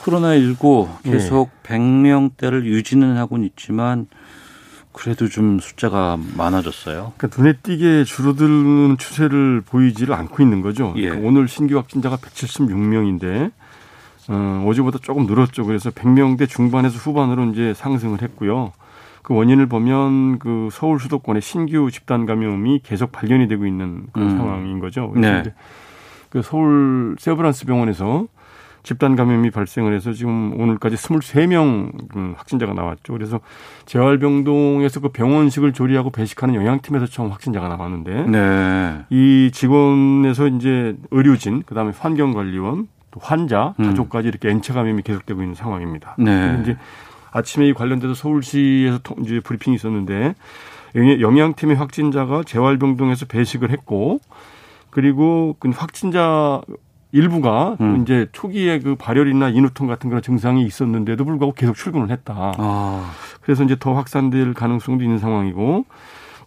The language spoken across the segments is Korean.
코로나19 계속 네. 100명대를 유지는 하고는 있지만 그래도 좀 숫자가 많아졌어요. 그러니까 눈에 띄게 줄어드는 추세를 보이지를 않고 있는 거죠. 예. 그러니까 오늘 신규 확진자가 176명인데 어, 어제보다 조금 늘었죠. 그래서 100명대 중반에서 후반으로 이제 상승을 했고요. 그 원인을 보면 그 서울 수도권의 신규 집단 감염이 계속 발견이 되고 있는 그런 음. 상황인 거죠. 네. 그 서울 세브란스 병원에서 집단 감염이 발생을 해서 지금 오늘까지 23명 음, 확진자가 나왔죠. 그래서 재활병동에서 그 병원식을 조리하고 배식하는 영양팀에서 처음 확진자가 나왔는데 네. 이 직원에서 이제 의료진, 그다음에 환경관리원, 또 환자, 음. 가족까지 이렇게 N차 감염이 계속되고 있는 상황입니다. 네. 이제 아침에 이 관련돼서 서울시에서 통- 이제 브리핑이 있었는데 영양- 영양팀의 확진자가 재활병동에서 배식을 했고 그리고 그 확진자 일부가 음. 이제 초기에 그 발열이나 인후통 같은 그런 증상이 있었는데도 불구하고 계속 출근을 했다. 아, 그래서 이제 더 확산될 가능성도 있는 상황이고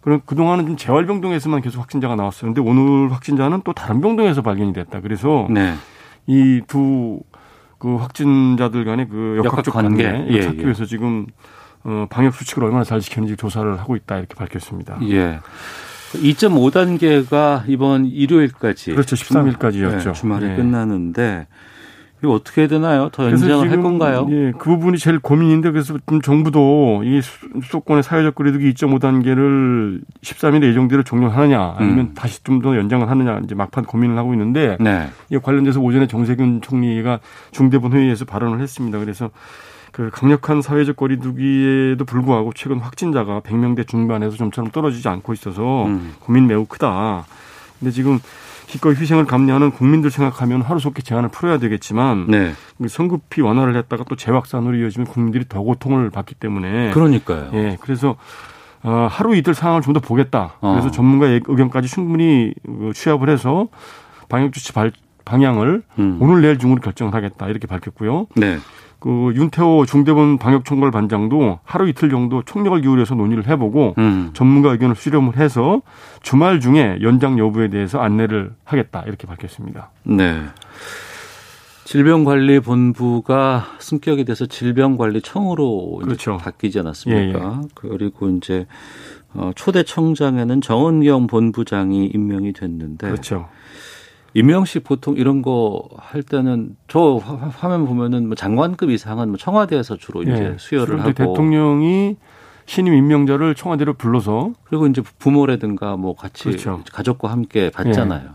그럼 그동안은 좀 재활병동에서만 계속 확진자가 나왔었는데 오늘 확진자는 또 다른 병동에서 발견이 됐다. 그래서 네. 이두 그 확진자들 간의 그 역학적. 관계 예, 찾기 예. 위해서 지금 어, 방역 수칙을 얼마나 잘 지켰는지 조사를 하고 있다 이렇게 밝혔습니다. 예. 2.5단계가 이번 일요일까지 그렇죠. 13일까지였죠. 네, 주말에 예. 끝나는데 이거 어떻게 해야 되나요? 더 연장을 할 건가요? 예, 그 부분이 제일 고민인데 그래서 좀 정부도 이 수- 수도권의 사회적 거리두기 2.5단계를 13일에 예정대로 종료하느냐 아니면 음. 다시 좀 더 연장을 하느냐 이제 막판 고민을 하고 있는데 네. 이 관련돼서 오전에 정세균 총리가 중대본 회의에서 발언을 했습니다. 그래서 그 강력한 사회적 거리두기에도 불구하고 최근 확진자가 100명대 중반에서 좀처럼 떨어지지 않고 있어서 음. 고민 매우 크다. 근데 지금 기꺼이 희생을 감내하는 국민들 생각하면 하루속히 제한을 풀어야 되겠지만 네. 성급히 완화를 했다가 또 재확산으로 이어지면 국민들이 더 고통을 받기 때문에 그러니까요. 예 그래서 어, 하루 이틀 상황을 좀 더 보겠다. 어. 그래서 전문가의 의견까지 충분히 어, 취합을 해서 방역 조치 발- 방향을 음. 오늘 내일 중으로 결정을 하겠다 이렇게 밝혔고요. 네. 그 윤태호 중대본 방역총괄 반장도 하루 이틀 정도 총력을 기울여서 논의를 해보고 음. 전문가 의견을 수렴을 해서 주말 중에 연장 여부에 대해서 안내를 하겠다 이렇게 밝혔습니다. 네. 질병관리본부가 승격이 돼서 질병관리청으로 그렇죠. 바뀌지 않았습니까? 예, 그리고 이제 어, 초대 청장에는 정은경 본부장이 임명이 됐는데 그렇죠. 임명식 보통 이런 거 할 때는 저 화- 화면 보면은 뭐 장관급 이상은 뭐 청와대에서 주로 이제 예, 수여를 그런데 하고 대통령이 신임 임명자를 청와대로 불러서 그리고 이제 부모라든가 뭐 같이 그렇죠. 가족과 함께 받잖아요.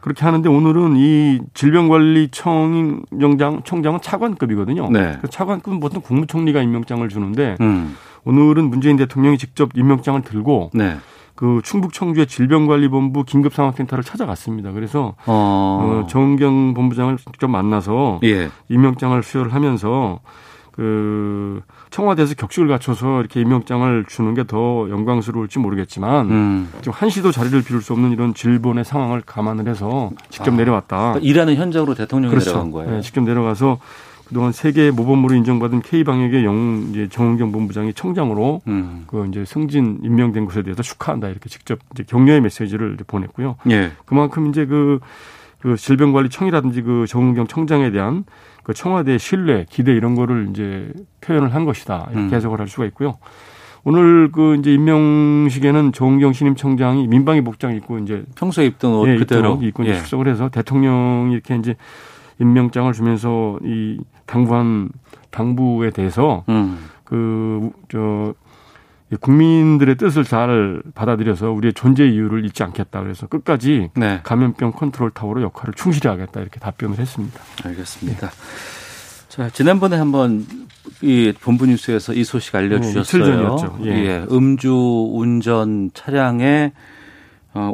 그렇게 하는데 오늘은 이 질병관리청장 청장은 차관급이거든요. 네. 그 차관급은 보통 국무총리가 임명장을 주는데 음. 오늘은 문재인 대통령이 직접 임명장을 들고 네. 그 충북 청주의 질병관리본부 긴급상황센터를 찾아갔습니다. 그래서 어. 어, 정은경 본부장을 직접 만나서 예. 임명장을 수여를 하면서 그 청와대에서 격식을 갖춰서 이렇게 임명장을 주는 게 더 영광스러울지 모르겠지만 음. 지금 한시도 자리를 비울 수 없는 이런 질본의 상황을 감안을 해서 직접 아. 내려왔다. 그러니까 일하는 현장으로 대통령이 내려간 거예요. 네, 직접 내려가서 그동안 세계 모범으로 인정받은 K방역의 영 이제 정은경 본부장이 청장으로 음. 그 이제 승진 임명된 것에 대해서 축하한다 이렇게 직접 이제 격려의 메시지를 이제 보냈고요. 예. 그만큼 이제 그, 그 질병관리청이라든지 그 정은경 청장에 대한 그 청와대의 신뢰, 기대 이런 거를 이제 표현을 한 것이다. 이렇게 음. 해석을 할 수가 있고요. 오늘 그 이제 임명식에는 정은경 신임 청장이 민방위 복장 입고 이제 평소에 입던 옷 예, 그대로 입고, 예. 출석을 해서 대통령이 이렇게 이제 임명장을 주면서 이 당부한 당부에 대해서 음. 그저 국민들의 뜻을 잘 받아들여서 우리의 존재 이유를 잊지 않겠다. 그래서 끝까지 네. 감염병 컨트롤 타워로 역할을 충실히 하겠다 이렇게 답변을 했습니다. 알겠습니다. 자, 지난번에 한번 이 본부 뉴스에서 이 소식 알려주셨어요. 네, 이틀 전이었죠. 예. 음주 운전 차량에 어,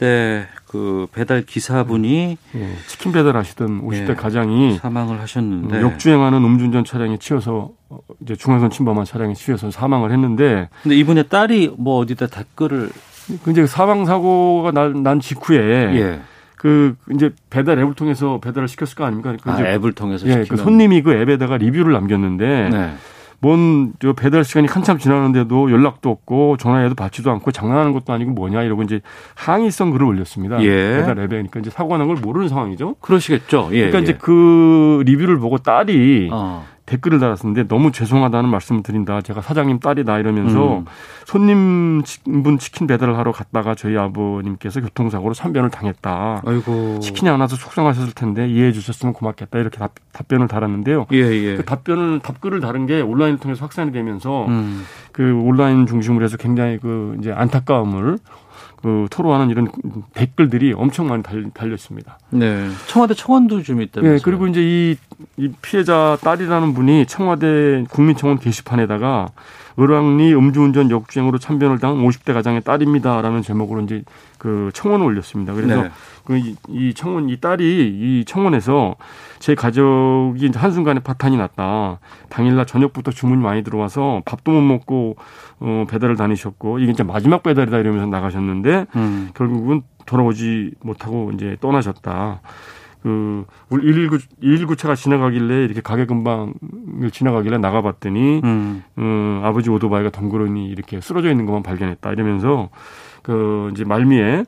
50대 그 배달 기사분이 예, 치킨 배달하시던 50대 예, 가장이 사망을 하셨는데 어, 역주행하는 음주운전 차량에 치여서 어, 이제 중앙선 침범한 차량에 치여서 사망을 했는데 근데 이분의 딸이 뭐 어디다 댓글을 그 이제 사망 사고가 난, 난 직후에 예. 그 이제 배달 앱을 통해서 배달을 시켰을 거 아닙니까? 그 아, 앱을 통해서 예, 그 손님이 그 앱에다가 리뷰를 남겼는데 네. 뭔 저 배달 시간이 한참 지나는데도 연락도 없고 전화해도 받지도 않고 장난하는 것도 아니고 뭐냐 이러고 이제 항의성 글을 올렸습니다. 예. 배달 앱에 그러니까 이제 사고가 난걸 모르는 상황이죠. 그러시겠죠. 예. 그러니까 예. 이제 그 리뷰를 보고 딸이 어. 댓글을 달았는데 너무 죄송하다는 말씀을 드린다. 제가 사장님 딸이다 이러면서 음. 손님분 치킨 배달을 하러 갔다가 저희 아버님께서 교통사고로 참변을 당했다. 아이고. 치킨이 안 와서 속상하셨을 텐데 이해해 주셨으면 고맙겠다 이렇게 답, 답변을 달았는데요. 예, 예. 그 답변을 답글을 다른 게 온라인을 통해서 확산이 되면서 음. 그 온라인 중심으로 해서 굉장히 그 이제 안타까움을 그 토로하는 이런 댓글들이 엄청 많이 달, 달렸습니다. 네. 청와대 청원도 좀 있다면서요. 예, 그리고 이제 이, 이 피해자 딸이라는 분이 청와대 국민청원 게시판에다가 을왕리 음주운전 역주행으로 참변을 당한 50대 가장의 딸입니다라는 제목으로 이제 그 청원을 올렸습니다. 그래서 네. 그이 청원 이 딸이 이 청원에서 제 가족이 한순간에 파탄이 났다. 당일날 저녁부터 주문이 많이 들어와서 밥도 못 먹고 어 배달을 다니셨고 이게 이제 마지막 배달이다 이러면서 나가셨는데 음. 결국은 돌아오지 못하고 이제 떠나셨다. 그 119, 119 차가 지나가길래 이렇게 가게 근방을 지나가길래 나가봤더니 음. 어, 아버지 오토바이가 덩그러니 이렇게 쓰러져 있는 것만 발견했다 이러면서 그 이제 말미에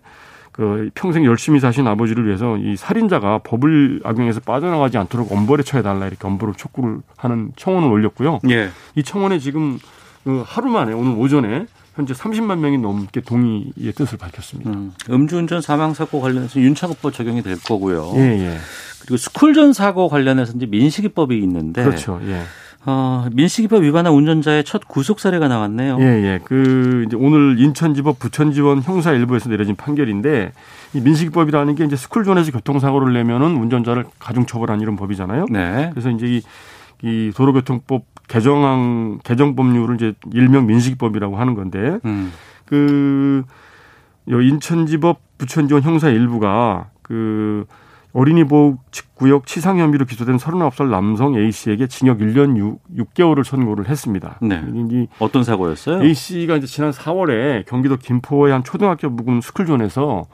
그 평생 열심히 사신 아버지를 위해서 이 살인자가 법을 악용해서 빠져나가지 않도록 엄벌에 처해 달라 이렇게 엄벌을 촉구를 하는 청원을 올렸고요. 예. 이 청원에 지금 그 하루 만에 오늘 오전에 현재 30만 명이 넘게 동의의 뜻을 밝혔습니다. 음. 음주운전 사망 사고 관련해서 윤차급법 적용이 될 거고요. 예, 예. 그리고 스쿨전 사고 관련해서 이제 민식이법이 있는데 그렇죠. 예. 어, 민식이법 위반한 운전자의 첫 구속 사례가 나왔네요. 예, 예. 그 이제 오늘 인천지법 부천지원 형사 일부에서 내려진 판결인데 이 민식이법이라는 게 이제 스쿨존에서 교통사고를 내면은 운전자를 가중처벌한 이런 법이잖아요. 네. 그래서 이제 이, 이 도로교통법 개정안 개정 법률을 이제 일명 민식이법이라고 하는 건데 음. 그요 인천지법 부천지원 형사 일부가 그 어린이 보호 구역 치상 혐의로 기소된 39살 남성 A 씨에게 징역 1년 6, 개월을 선고를 했습니다. 네. 이게 어떤 사고였어요? A 씨가 이제 지난 4월에 경기도 김포의 한 초등학교 부근 스쿨존에서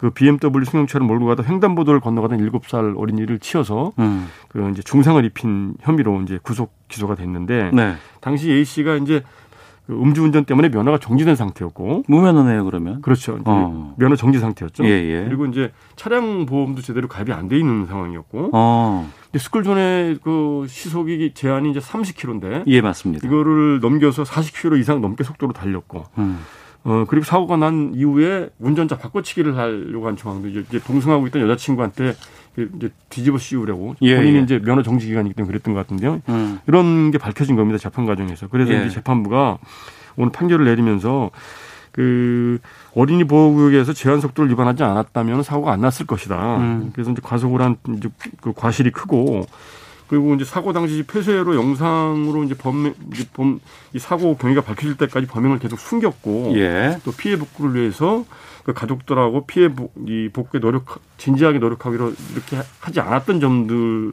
그 BMW 승용차를 몰고 가다 횡단보도를 건너가던 7살 어린이를 치어서 음. 그 이제 중상을 입힌 혐의로 이제 구속 기소가 됐는데 네. 당시 A 씨가 이제 그 음주운전 때문에 면허가 정지된 상태였고 무면허네요, 그러면. 그렇죠. 어. 면허 정지 상태였죠. 예, 예. 그리고 이제 차량 보험도 제대로 가입이 안 돼 있는 상황이었고 어. 근데 스쿨존의 그 시속이 제한이 이제 30km인데 예, 맞습니다. 이거를 넘겨서 40km 이상 넘게 속도로 달렸고 음. 어, 그리고 사고가 난 이후에 운전자 바꿔치기를 하려고 한 이제 이제 동승하고 있던 여자친구한테 이제 뒤집어 씌우려고 예, 본인이 예. 이제 면허 정지 기간이기 때문에 그랬던 것 같은데요. 음. 이런 게 밝혀진 겁니다. 재판 과정에서. 그래서 예. 이제 재판부가 오늘 판결을 내리면서 그 어린이 보호구역에서 제한 속도를 위반하지 않았다면 사고가 안 났을 것이다. 음. 그래서 이제 과속을 한 이제 그 과실이 크고 그리고 이제 사고 당시 폐쇄로 영상으로 이제 범, 이제 범, 이 사고 경위가 밝혀질 때까지 범행을 계속 숨겼고 예. 또 피해 복구를 위해서 그 가족들하고 피해 복, 이 복구에 노력 진지하게 노력하기로 이렇게 하지 않았던 점들을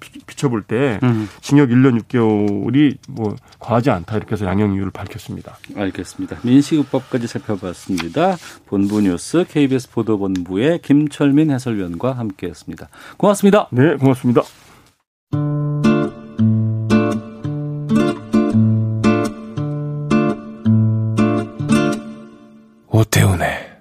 비- 비춰볼 때 음. 징역 1년 6개월이 뭐 과하지 않다 이렇게 해서 양형 이유를 밝혔습니다. 알겠습니다. 민식이법까지 살펴봤습니다. 본부 뉴스 KBS 보도본부의 김철민 해설위원과 함께했습니다. 고맙습니다. 네, 고맙습니다. 오태훈의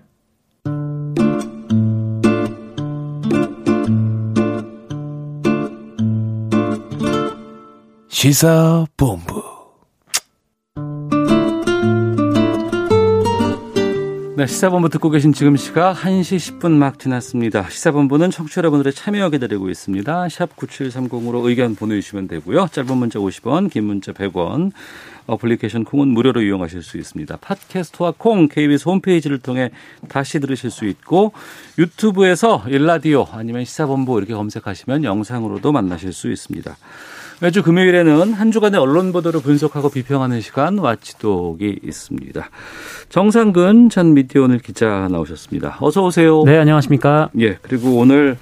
시사본부 네, 시사본부 듣고 계신 지금 시각 1시 10분 막 지났습니다. 시사본부는 청취자 여러분들의 참여 기다리고 있습니다. 샵 9730으로 의견 보내주시면 되고요. 짧은 문자 50원, 긴 문자 100원, 어플리케이션 콩은 무료로 이용하실 수 있습니다. 팟캐스트와 콩, KBS 홈페이지를 통해 다시 들으실 수 있고 유튜브에서 일라디오 아니면 시사본부 이렇게 검색하시면 영상으로도 만나실 수 있습니다. 매주 금요일에는 한 주간의 언론 보도를 분석하고 비평하는 시간 와치독이 있습니다. 정상근 전 미디어 오늘 기자 나오셨습니다. 어서 오세요. 네, 안녕하십니까? 예, 그리고 오늘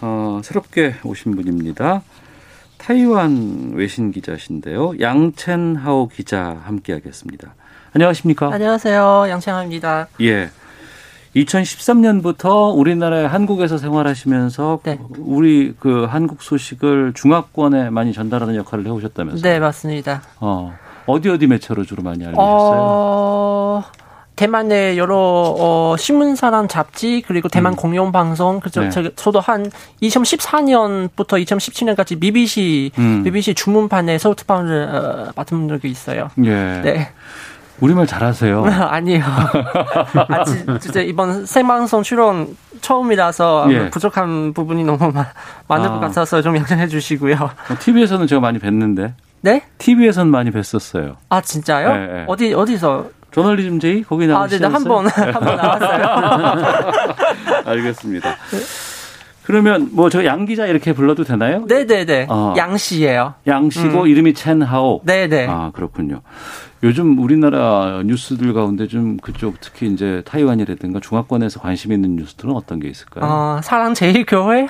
어, 새롭게 오신 분입니다. 타이완 외신 기자신데요. 양첸하오 기자 함께 하겠습니다. 안녕하십니까? 안녕하세요. 양첸하오입니다. 예. 2013년부터 우리나라에 한국에서 생활하시면서 네. 우리 그 한국 소식을 중화권에 많이 전달하는 역할을 해오셨다면서요? 네, 맞습니다. 어, 어디 어디 매체로 주로 많이 알려주셨어요? 어... 대만의 여러 어, 신문사랑 잡지 그리고 대만 음. 공영 방송 그죠 네. 저도 한 2014년부터 2017년까지 BBC 음. BBC 주문판의 서울특파원을 어, 맡은 적이 있어요. 예. 네. 우리말 잘하세요. 아니에요. 아, 진짜 이번 생방송 출연 처음이라서 예. 부족한 부분이 너무 많은 아. 것 같아서 좀 양해해 주시고요. TV에서는 제가 많이 뵀는데. 네? TV에서는 많이 뵀었어요. 아 진짜요? 네, 네. 어디 어디서? 저널리즘 제이 거기 나오셨어요? 아, 네, 한번 한 번 나왔어요. 알겠습니다. 그러면 뭐 저 양 기자 이렇게 불러도 되나요? 네네네. 어. 양 씨예요. 양 씨고 음. 이름이 첸 하오. 네네. 아 그렇군요. 요즘 우리나라 뉴스들 가운데 좀 그쪽 특히 이제 타이완이라든가 중화권에서 관심 있는 뉴스들은 어떤 게 있을까요? 어, 사랑 제일교회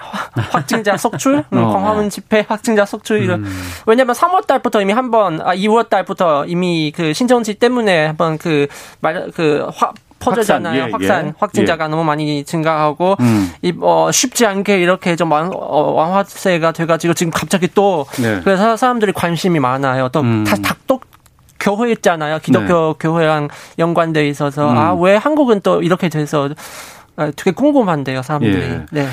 확진자 속출, 음, 어. 광화문 집회 확진자 속출 이런. 음. 왜냐하면 3월 달부터 이미 한번, 아 2월 달부터 이미 그 신정지 때문에 한번 그 말그 그확 퍼져잖아요. 확산, 예, 확산 예. 확진자가 예. 너무 많이 증가하고 음. 이, 어, 쉽지 않게 이렇게 좀 완, 어, 완화세가 돼가지고 지금 갑자기 또 네. 그래서 사람들이 관심이 많아요. 또 음. 다, 닭독 교회 있잖아요. 기독교 네. 교회랑 연관돼 있어서 음. 아왜 한국은 또 이렇게 돼서 아, 되게 궁금한데요, 사람들이. 예. 네.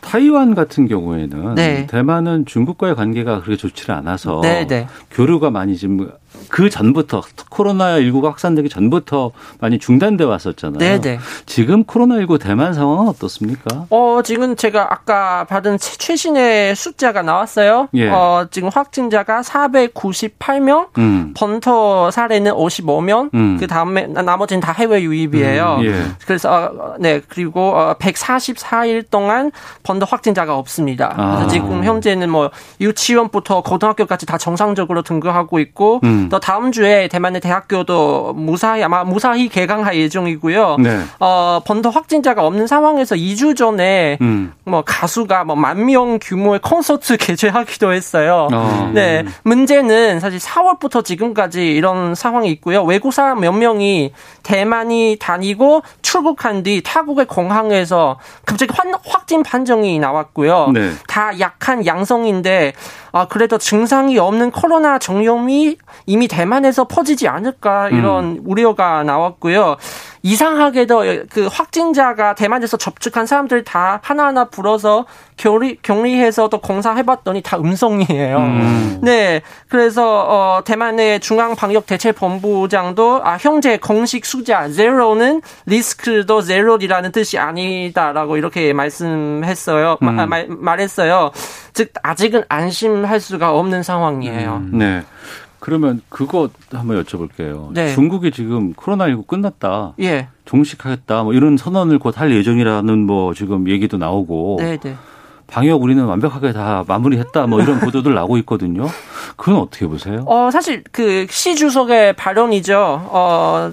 타이완 같은 경우에는 네. 대만은 중국과의 관계가 그렇게 좋지를 않아서 네, 네. 교류가 많이 지금 그 전부터 코로나19가 확산되기 전부터 많이 중단돼 왔었잖아요. 네네. 지금 코로나19 대만 상황은 어떻습니까? 어, 지금 제가 아까 받은 최신의 숫자가 나왔어요. 예. 어, 지금 확진자가 498명, 음. 번터 사례는 55명, 음. 그 다음에 나머지는 다 해외 유입이에요. 음. 예. 그래서 어, 네 그리고 어, 144일 동안 번터 확진자가 없습니다. 그래서 아. 지금 현재는 뭐 유치원부터 고등학교까지 다 정상적으로 등교하고 있고. 음. 또 다음 주에 대만의 대학교도 무사히 아마 무사히 개강할 예정이고요. 네. 어, 번더 확진자가 없는 상황에서 2주 전에 음. 뭐 가수가 뭐 만 명 규모의 콘서트 개최하기도 했어요. 어. 네. 문제는 사실 4월부터 지금까지 이런 상황이 있고요. 외국 사람 몇 명이 대만이 다니고 출국한 뒤 타국의 공항에서 갑자기 확진 판정이 나왔고요. 네. 다 약한 양성인데 아 그래도 증상이 없는 코로나 정염이 이미 대만에서 퍼지지 않을까 이런 음. 우려가 나왔고요. 이상하게도 그 확진자가 대만에서 접촉한 사람들 다 하나하나 불어서 격리, 격리해서 또 공사해봤더니 다 음성이에요. 음. 네. 그래서, 어, 대만의 중앙방역대책본부장도, 아, 형제 공식 숫자 제로는 리스크도 제로이라는 뜻이 아니다라고 이렇게 말씀했어요. 음. 마, 말, 말했어요. 즉, 아직은 안심할 수가 없는 상황이에요. 음. 네. 그러면 그거 한번 여쭤볼게요. 네. 중국이 지금 코로나19 끝났다. 예. 종식하겠다. 뭐 이런 선언을 곧 할 예정이라는 뭐 지금 얘기도 나오고. 네, 네. 방역 우리는 완벽하게 다 마무리했다. 뭐 이런 보도들 나오고 있거든요. 그건 어떻게 보세요? 어, 사실 그 시 주석의 발언이죠. 어, 아,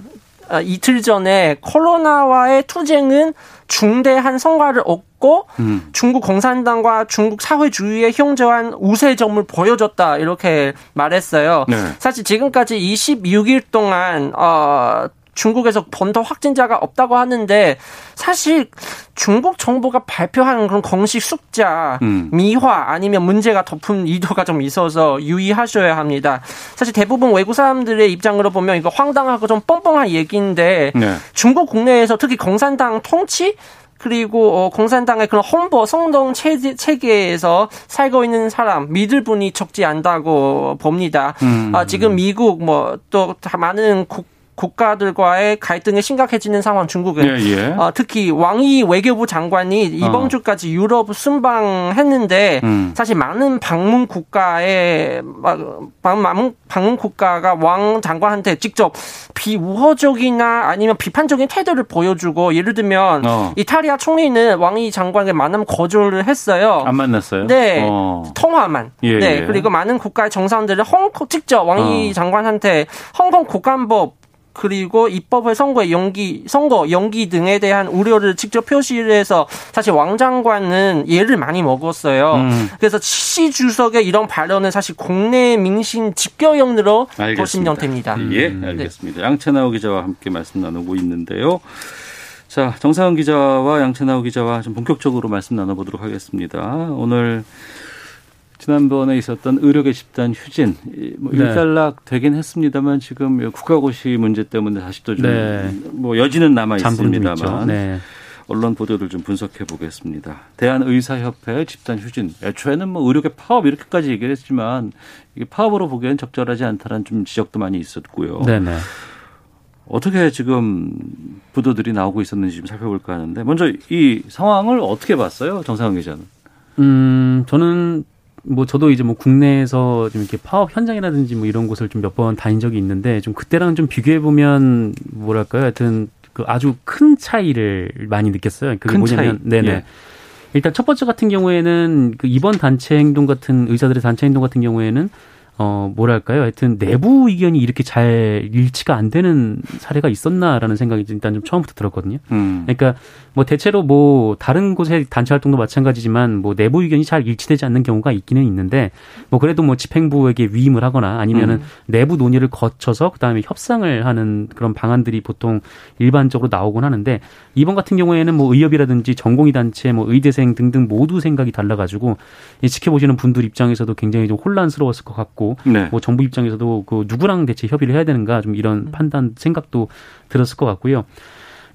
이틀 전에 코로나와의 투쟁은 중대한 성과를 얻고 음. 중국 공산당과 중국 사회주의의 형제한 우세점을 보여줬다 이렇게 말했어요. 네. 사실 지금까지 26일 동안 어 중국에서 번더 확진자가 없다고 하는데 사실 중국 정부가 발표한 그런 공식 숫자 음. 미화 아니면 문제가 덮은 의도가 좀 있어서 유의하셔야 합니다. 사실 대부분 외국 사람들의 입장으로 보면 이거 황당하고 좀 뻥뻥한 얘기인데 네. 중국 국내에서 특히 공산당 통치 그리고 어, 공산당의 그런 홍보 성동 체계에서 살고 있는 사람 믿을 분이 적지 않다고 봅니다. 음. 아, 지금 미국 뭐 또 많은 국 국가들과의 갈등이 심각해지는 상황 중국은 예, 예. 어, 특히 왕이 외교부 장관이 이번 어. 주까지 유럽 순방했는데 음. 사실 많은 방문 국가의 방문 방문 국가가 왕 장관한테 직접 비우호적이나 아니면 비판적인 태도를 보여주고 예를 들면 어. 이탈리아 총리는 왕이 장관에게 만남 거절을 했어요. 안 만났어요? 네, 어. 통화만. 예, 네, 예. 그리고 많은 국가의 정상들을 홍콩 직접 왕이 어. 장관한테 홍콩 국간법 그리고 입법의 선거의 연기, 선거 연기 등에 대한 우려를 직접 표시를 해서 사실 왕 장관은 예를 많이 먹었어요. 음. 그래서 시 주석의 이런 발언은 사실 국내 민심 집결형으로 보시면 됩니다. 예, 음. 알겠습니다. 네. 양채나오 기자와 함께 말씀 나누고 있는데요. 자, 정상훈 기자와 양채나오 기자와 좀 본격적으로 말씀 나눠보도록 하겠습니다. 오늘 지난번에 있었던 의료계 집단 휴진 뭐 네. 일단락 되긴 했습니다만 지금 국가고시 문제 때문에 다시 또 좀뭐 네. 여지는 남아 있습니다만 네. 언론 보도를 좀 분석해 보겠습니다. 대한의사협회 집단 휴진 애초에는 뭐 의료계 파업 이렇게까지 얘기를 했지만 이게 파업으로 보기엔 적절하지 않다는 좀 지적도 많이 있었고요. 네네. 어떻게 지금 보도들이 나오고 있었는지 좀 살펴볼까 하는데 먼저 이 상황을 어떻게 봤어요, 정상훈 기자는? 음, 저는 뭐 저도 이제 뭐 국내에서 좀 이렇게 파업 현장이라든지 뭐 이런 곳을 좀 몇 번 다닌 적이 있는데 좀 그때랑 좀 비교해 보면 뭐랄까요? 하여튼 그 아주 큰 차이를 많이 느꼈어요. 그게 뭐냐면 차이? 네네. 예. 일단 첫 번째 같은 경우에는 그 이번 단체 행동 같은 의사들의 단체 행동 같은 경우에는 어, 뭐랄까요. 하여튼 내부 의견이 이렇게 잘 일치가 안 되는 사례가 있었나라는 생각이 일단 좀 처음부터 들었거든요. 음. 그러니까 뭐 대체로 뭐 다른 곳의 단체 활동도 마찬가지지만 뭐 내부 의견이 잘 일치되지 않는 경우가 있기는 있는데 뭐 그래도 뭐 집행부에게 위임을 하거나 아니면은 음. 내부 논의를 거쳐서 그다음에 협상을 하는 그런 방안들이 보통 일반적으로 나오곤 하는데 이번 같은 경우에는 뭐 의협이라든지 전공의 단체 뭐 의대생 등등 모두 생각이 달라 가지고 지켜보시는 분들 입장에서도 굉장히 좀 혼란스러웠을 것 같고 네. 뭐 정부 입장에서도 그 누구랑 대체 협의를 해야 되는가 좀 이런 음. 판단 생각도 들었을 것 같고요.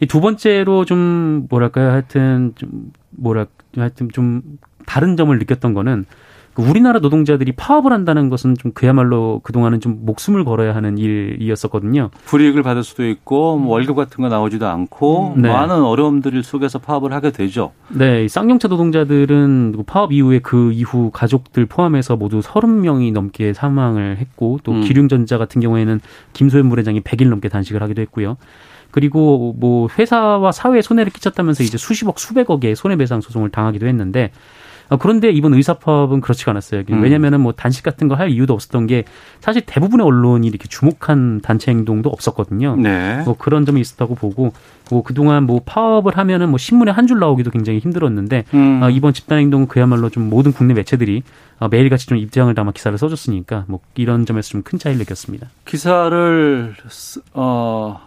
이 두 번째로 좀 뭐랄까요 하여튼 좀 뭐랄 하여튼 좀 다른 점을 느꼈던 거는 그 우리나라 노동자들이 파업을 한다는 것은 좀 그야말로 그동안은 좀 목숨을 걸어야 하는 일이었었거든요. 불이익을 받을 수도 있고 뭐 월급 같은 거 나오지도 않고 네. 많은 어려움들 속에서 파업을 하게 되죠. 네, 쌍용차 노동자들은 그 파업 이후에 그 이후 가족들 포함해서 모두 30명이 넘게 사망을 했고 또 음. 기륭전자 같은 경우에는 김소연 부회장이 100일 넘게 단식을 하기도 했고요. 그리고 뭐 회사와 사회에 손해를 끼쳤다면서 이제 수십억 수백억의 손해배상 소송을 당하기도 했는데 어, 그런데 이번 의사파업은 그렇지가 않았어요. 음. 왜냐면은 뭐 단식 같은 거 할 이유도 없었던 게 사실 대부분의 언론이 이렇게 주목한 단체 행동도 없었거든요. 네. 뭐 그런 점이 있었다고 보고 뭐 그동안 뭐 파업을 하면은 뭐 신문에 한 줄 나오기도 굉장히 힘들었는데 음. 어, 이번 집단 행동은 그야말로 좀 모든 국내 매체들이 어, 매일같이 좀 입장을 담아 기사를 써줬으니까 뭐 이런 점에서 좀 큰 차이를 느꼈습니다. 기사를 쓰, 어,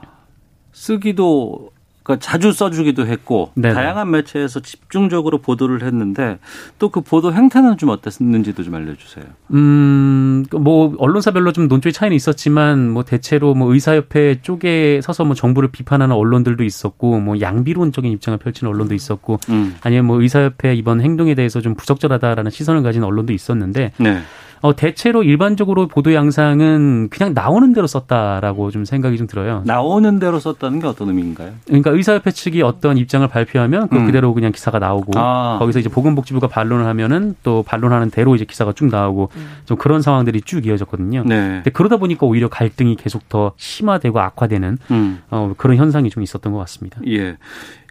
쓰기도 그러니까 자주 써주기도 했고 네네. 다양한 매체에서 집중적으로 보도를 했는데 또 그 보도 행태는 좀 어땠는지도 좀 알려주세요. 음, 뭐 언론사별로 좀 논조의 차이는 있었지만 뭐 대체로 뭐 의사협회 쪽에 서서 뭐 정부를 비판하는 언론들도 있었고 뭐 양비론적인 입장을 펼치는 언론도 있었고 음. 아니면 뭐 의사협회 이번 행동에 대해서 좀 부적절하다라는 시선을 가진 언론도 있었는데. 네. 어, 대체로 일반적으로 보도 양상은 그냥 나오는 대로 썼다라고 좀 생각이 좀 들어요. 나오는 대로 썼다는 게 어떤 의미인가요? 그러니까 의사협회 측이 어떤 입장을 발표하면 그 음. 그대로 그냥 기사가 나오고 아. 거기서 이제 보건복지부가 반론을 하면은 또 반론하는 대로 이제 기사가 쭉 나오고 음. 좀 그런 상황들이 쭉 이어졌거든요. 네. 근데 그러다 보니까 오히려 갈등이 계속 더 심화되고 악화되는 음. 어, 그런 현상이 좀 있었던 것 같습니다. 예.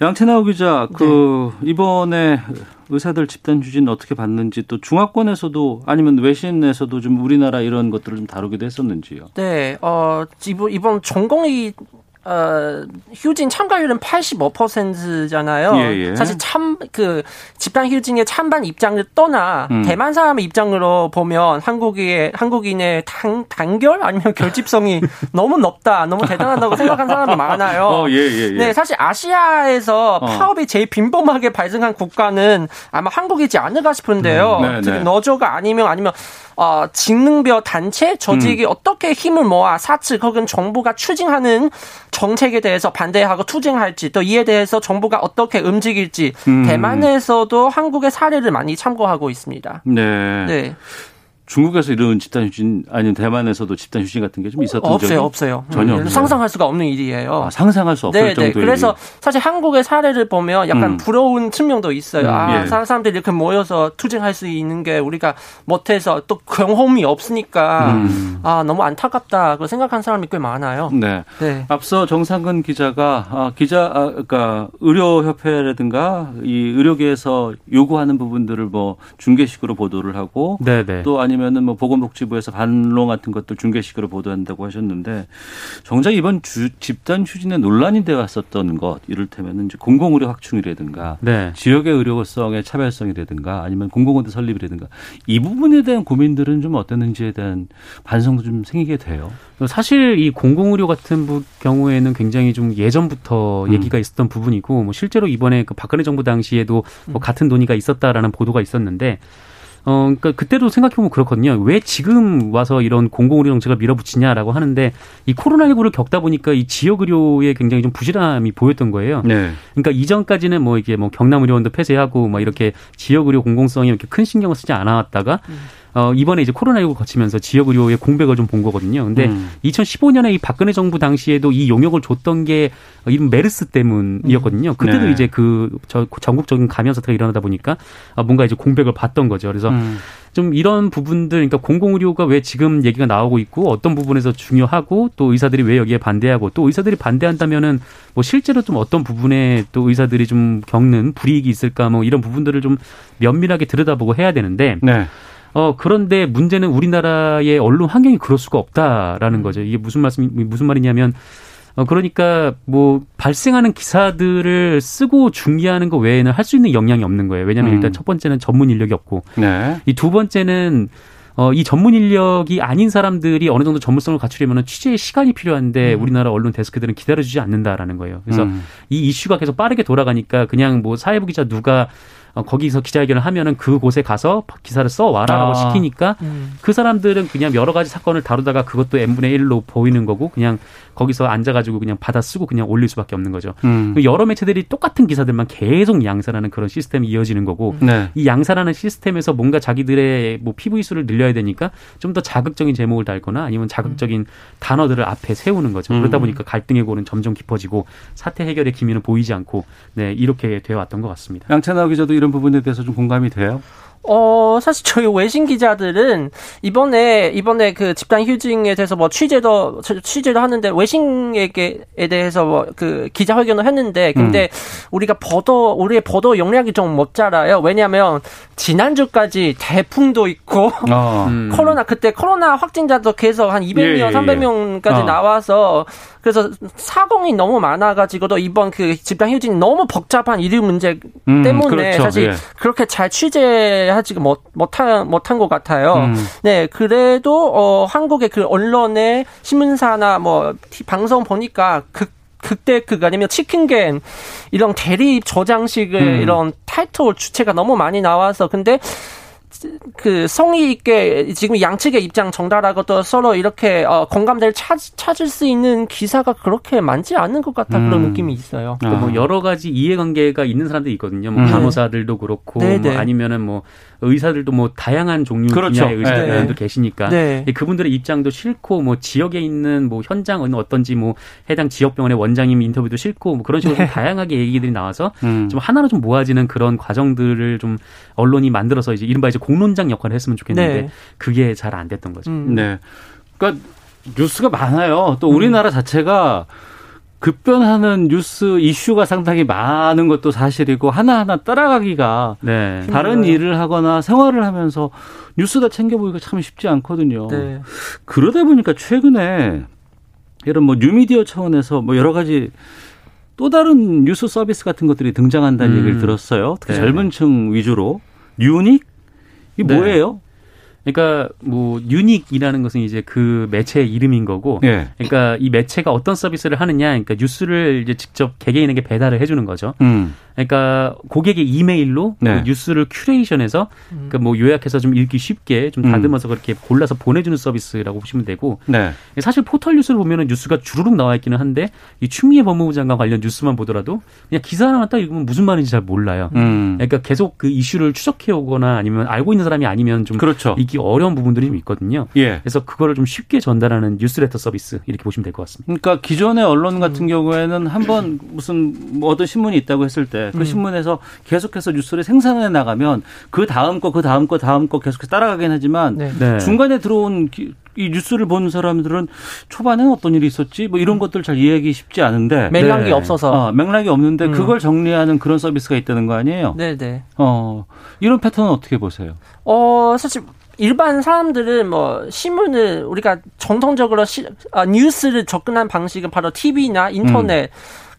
양태나오 기자, 그 네. 이번에 의사들 집단 휴진 어떻게 봤는지 또 중화권에서도 아니면 외신에서도 좀 우리나라 이런 것들을 좀 다루기도 했었는지요. 네, 어 이번 이번 전공의 어, 휴진 참가율은 85%잖아요. 예, 예. 사실 참, 그, 집단 휴진의 찬반 입장을 떠나, 음. 대만 사람의 입장으로 보면 한국의, 한국인의 단, 단결? 아니면 결집성이 너무 높다, 너무 대단하다고 생각한 사람이 많아요. 어, 예, 예, 예. 네, 사실 아시아에서 어. 파업이 제일 빈번하게 발생한 국가는 아마 한국이지 않을까 싶은데요. 음, 네, 특히 네. 너조가 아니면, 아니면, 어, 직능별 단체 조직이 음. 어떻게 힘을 모아 사측 혹은 정부가 추진하는 정책에 대해서 반대하고 투쟁할지 또 이에 대해서 정부가 어떻게 움직일지 음. 대만에서도 한국의 사례를 많이 참고하고 있습니다. 네. 네. 중국에서 이런 집단 휴진 아니면 대만에서도 집단 휴진 같은 게 좀 있었던 없어요, 적이 없어요. 전혀 음, 상상할 수가 없는 일이에요. 아, 상상할 수 없을 네, 정도의. 그래서 사실 한국의 사례를 보면 약간 음. 부러운 측면도 있어요. 음, 아, 예. 사람들이 이렇게 모여서 투쟁할 수 있는 게 우리가 못해서 또 경험이 없으니까 음. 아 너무 안타깝다. 그 생각한 사람이 꽤 많아요. 네. 네. 앞서 정상근 기자가 아, 기자 아, 그러니까 의료협회라든가 이 의료계에서 요구하는 부분들을 뭐 중계식으로 보도를 하고 네네. 네. 또 아니면 은 뭐 보건복지부에서 반론 같은 것들 중계식으로 보도한다고 하셨는데 정작 이번 주, 집단 휴진에 논란이 되어 왔었던 것 이를테면은 이제 공공의료 확충이라든가 네. 지역의 의료성의 차별성이라든가 아니면 공공원대 설립이라든가 이 부분에 대한 고민들은 좀 어땠는지에 대한 반성도 좀 생기게 돼요. 사실 이 공공의료 같은 경우에는 굉장히 좀 예전부터 음. 얘기가 있었던 부분이고 뭐 실제로 이번에 그 박근혜 정부 당시에도 뭐 같은 논의가 있었다라는 보도가 있었는데 어, 그러니까 그때도 생각해보면 그렇거든요. 왜 지금 와서 이런 공공의료 정책을 밀어붙이냐라고 하는데 이 코로나19를 겪다 보니까 이 지역 의료에 굉장히 좀 부실함이 보였던 거예요. 네. 그러니까 이전까지는 뭐 이게 뭐 경남 의료원도 폐쇄하고 막 이렇게 지역 의료 공공성에 이렇게 큰 신경을 쓰지 않아왔다가 음. 어, 이번에 이제 코로나19 거치면서 지역 의료의 공백을 좀 본 거거든요. 근데 음. 2015년에 이 박근혜 정부 당시에도 이 용역을 줬던 게 이런 메르스 때문이었거든요. 음. 그때도 네. 이제 그 저 전국적인 감염 사태가 일어나다 보니까 아, 뭔가 이제 공백을 봤던 거죠. 그래서 음. 좀 이런 부분들, 그러니까 공공의료가 왜 지금 얘기가 나오고 있고 어떤 부분에서 중요하고 또 의사들이 왜 여기에 반대하고 또 의사들이 반대한다면은 뭐 실제로 좀 어떤 부분에 또 의사들이 좀 겪는 불이익이 있을까 뭐 이런 부분들을 좀 면밀하게 들여다보고 해야 되는데 네. 어, 그런데 문제는 우리나라의 언론 환경이 그럴 수가 없다라는 음. 거죠. 이게 무슨 말씀, 무슨 말이냐면, 어, 그러니까 뭐 발생하는 기사들을 쓰고 중계하는 거 외에는 할 수 있는 역량이 없는 거예요. 왜냐하면 음. 일단 첫 번째는 전문 인력이 없고, 네. 이두 번째는 어, 이 전문 인력이 아닌 사람들이 어느 정도 전문성을 갖추려면 취재에 시간이 필요한데 음. 우리나라 언론 데스크들은 기다려주지 않는다라는 거예요. 그래서 음. 이 이슈가 계속 빠르게 돌아가니까 그냥 뭐 사회부 기자 누가 어, 거기서 기자회견을 하면은 그곳에 가서 기사를 써 와라라고 아. 시키니까 음. 그 사람들은 그냥 여러 가지 사건을 다루다가 그것도 n분의 1로 보이는 거고 그냥 거기서 앉아가지고 그냥 받아 쓰고 그냥 올릴 수밖에 없는 거죠. 음. 그 여러 매체들이 똑같은 기사들만 계속 양산하는 그런 시스템이 이어지는 거고 네. 이 양산하는 시스템에서 뭔가 자기들의 뭐 피부 이수를 늘려야 되니까 좀 더 자극적인 제목을 달거나 아니면 자극적인 단어들을 앞에 세우는 거죠. 그러다 음. 보니까 갈등의 골은 점점 깊어지고 사태 해결의 기미는 보이지 않고 네 이렇게 되어 왔던 것 같습니다. 양채나 기자도 이런 부분에 대해서 좀 공감이 돼요? 어, 사실 저희 외신 기자들은 이번에, 이번에 그 집단 휴징에 대해서 뭐 취재도, 취재를 하는데 외신에게 대해서 뭐 그 기자회견을 했는데 근데 음. 우리가 보도, 우리의 보도 용량이 좀 모자라요. 왜냐면 지난주까지 대풍도 있고 어. 음. 코로나, 그때 코로나 확진자도 계속 한 200명, 예, 예, 예. 300명까지 어. 나와서 그래서 사공이 너무 많아가지고도 이번 그 집단 휴진이 너무 복잡한 일류 문제 음, 때문에 그렇죠. 사실 예. 그렇게 잘 취재 하지 못 못한 못한 것 같아요. 음. 네, 그래도 어 한국의 그 언론의 신문사나 뭐 방송 보니까 극 극대 극 아니면 치킨겐 이런 대립 저장식의 음. 이런 타이틀 주체가 너무 많이 나와서 근데 그 성의 있게 지금 양측의 입장 정달하고 또 서로 이렇게 어, 공감대를 찾, 찾을 수 있는 기사가 그렇게 많지 않은 것 같다 음. 그런 느낌이 있어요. 아. 뭐 여러 가지 이해관계가 있는 사람들이 있거든요. 뭐 음. 간호사들도 그렇고 뭐 아니면은 뭐 의사들도 뭐 다양한 종류 그렇죠. 분야의 의사들도 네. 계시니까 네. 그분들의 입장도 싫고 뭐 지역에 있는 뭐 현장은 어떤지 뭐 해당 지역 병원의 원장님 인터뷰도 싫고 뭐 그런 식으로 네. 다양하게 얘기들이 나와서 음. 좀 하나로 좀 모아지는 그런 과정들을 좀 언론이 만들어서 이제 이른바 이제 공론장 역할을 했으면 좋겠는데 네. 그게 잘 안 됐던 거죠. 음. 네. 그러니까 뉴스가 많아요. 또 우리나라 음. 자체가 급변하는 뉴스 이슈가 상당히 많은 것도 사실이고 하나하나 따라가기가 네. 다른 일을 하거나 생활을 하면서 뉴스 다 챙겨보기가 참 쉽지 않거든요. 네. 그러다 보니까 최근에 이런 뭐 뉴미디어 차원에서 뭐 여러 가지 또 다른 뉴스 서비스 같은 것들이 등장한다는 음. 얘기를 들었어요. 특히 네. 젊은 층 위주로. 뉴닉? 이게 네. 뭐예요? 그러니까 뭐 뉴닉이라는 것은 이제 그 매체의 이름인 거고, 예. 그러니까 이 매체가 어떤 서비스를 하느냐, 그러니까 뉴스를 이제 직접 개개인에게 배달을 해주는 거죠. 음. 그러니까 고객의 이메일로 그 네. 그 뉴스를 curation해서 음. 그뭐 요약해서 좀 읽기 쉽게 좀 다듬어서 음. 그렇게 골라서 보내주는 서비스라고 보시면 되고, 네. 사실 포털 뉴스를 보면은 뉴스가 주르륵 나와 있기는 한데 이 추미애 법무부 장관 관련 뉴스만 보더라도 그냥 기사 하나만 딱 읽으면 무슨 말인지 잘 몰라요. 음. 그러니까 계속 그 이슈를 추적해 오거나 아니면 알고 있는 사람이 아니면 좀 그렇죠. 이 읽기 어려운 부분들이 좀 있거든요. 예. 그래서 그거를 좀 쉽게 전달하는 뉴스레터 서비스 이렇게 보시면 될 것 같습니다. 그러니까 기존의 언론 같은 음. 경우에는 한번 무슨 뭐 어떤 신문이 있다고 했을 때그 음. 신문에서 계속해서 뉴스를 생산해 나가면 그 다음 거, 그 다음 거, 다음 거 계속해서 따라가긴 하지만 네. 네. 중간에 들어온 기, 이 뉴스를 보는 사람들은 초반에는 어떤 일이 있었지 뭐 이런 음. 것들 잘 이해하기 쉽지 않은데 맥락이 네. 없어서 어, 맥락이 없는데 음. 그걸 정리하는 그런 서비스가 있다는 거 아니에요? 네, 네. 어 이런 패턴은 어떻게 보세요? 어 사실 일반 사람들은 뭐 신문을 우리가 정통적으로 시, 아, 뉴스를 접근한 방식은 바로 TV나 인터넷 음.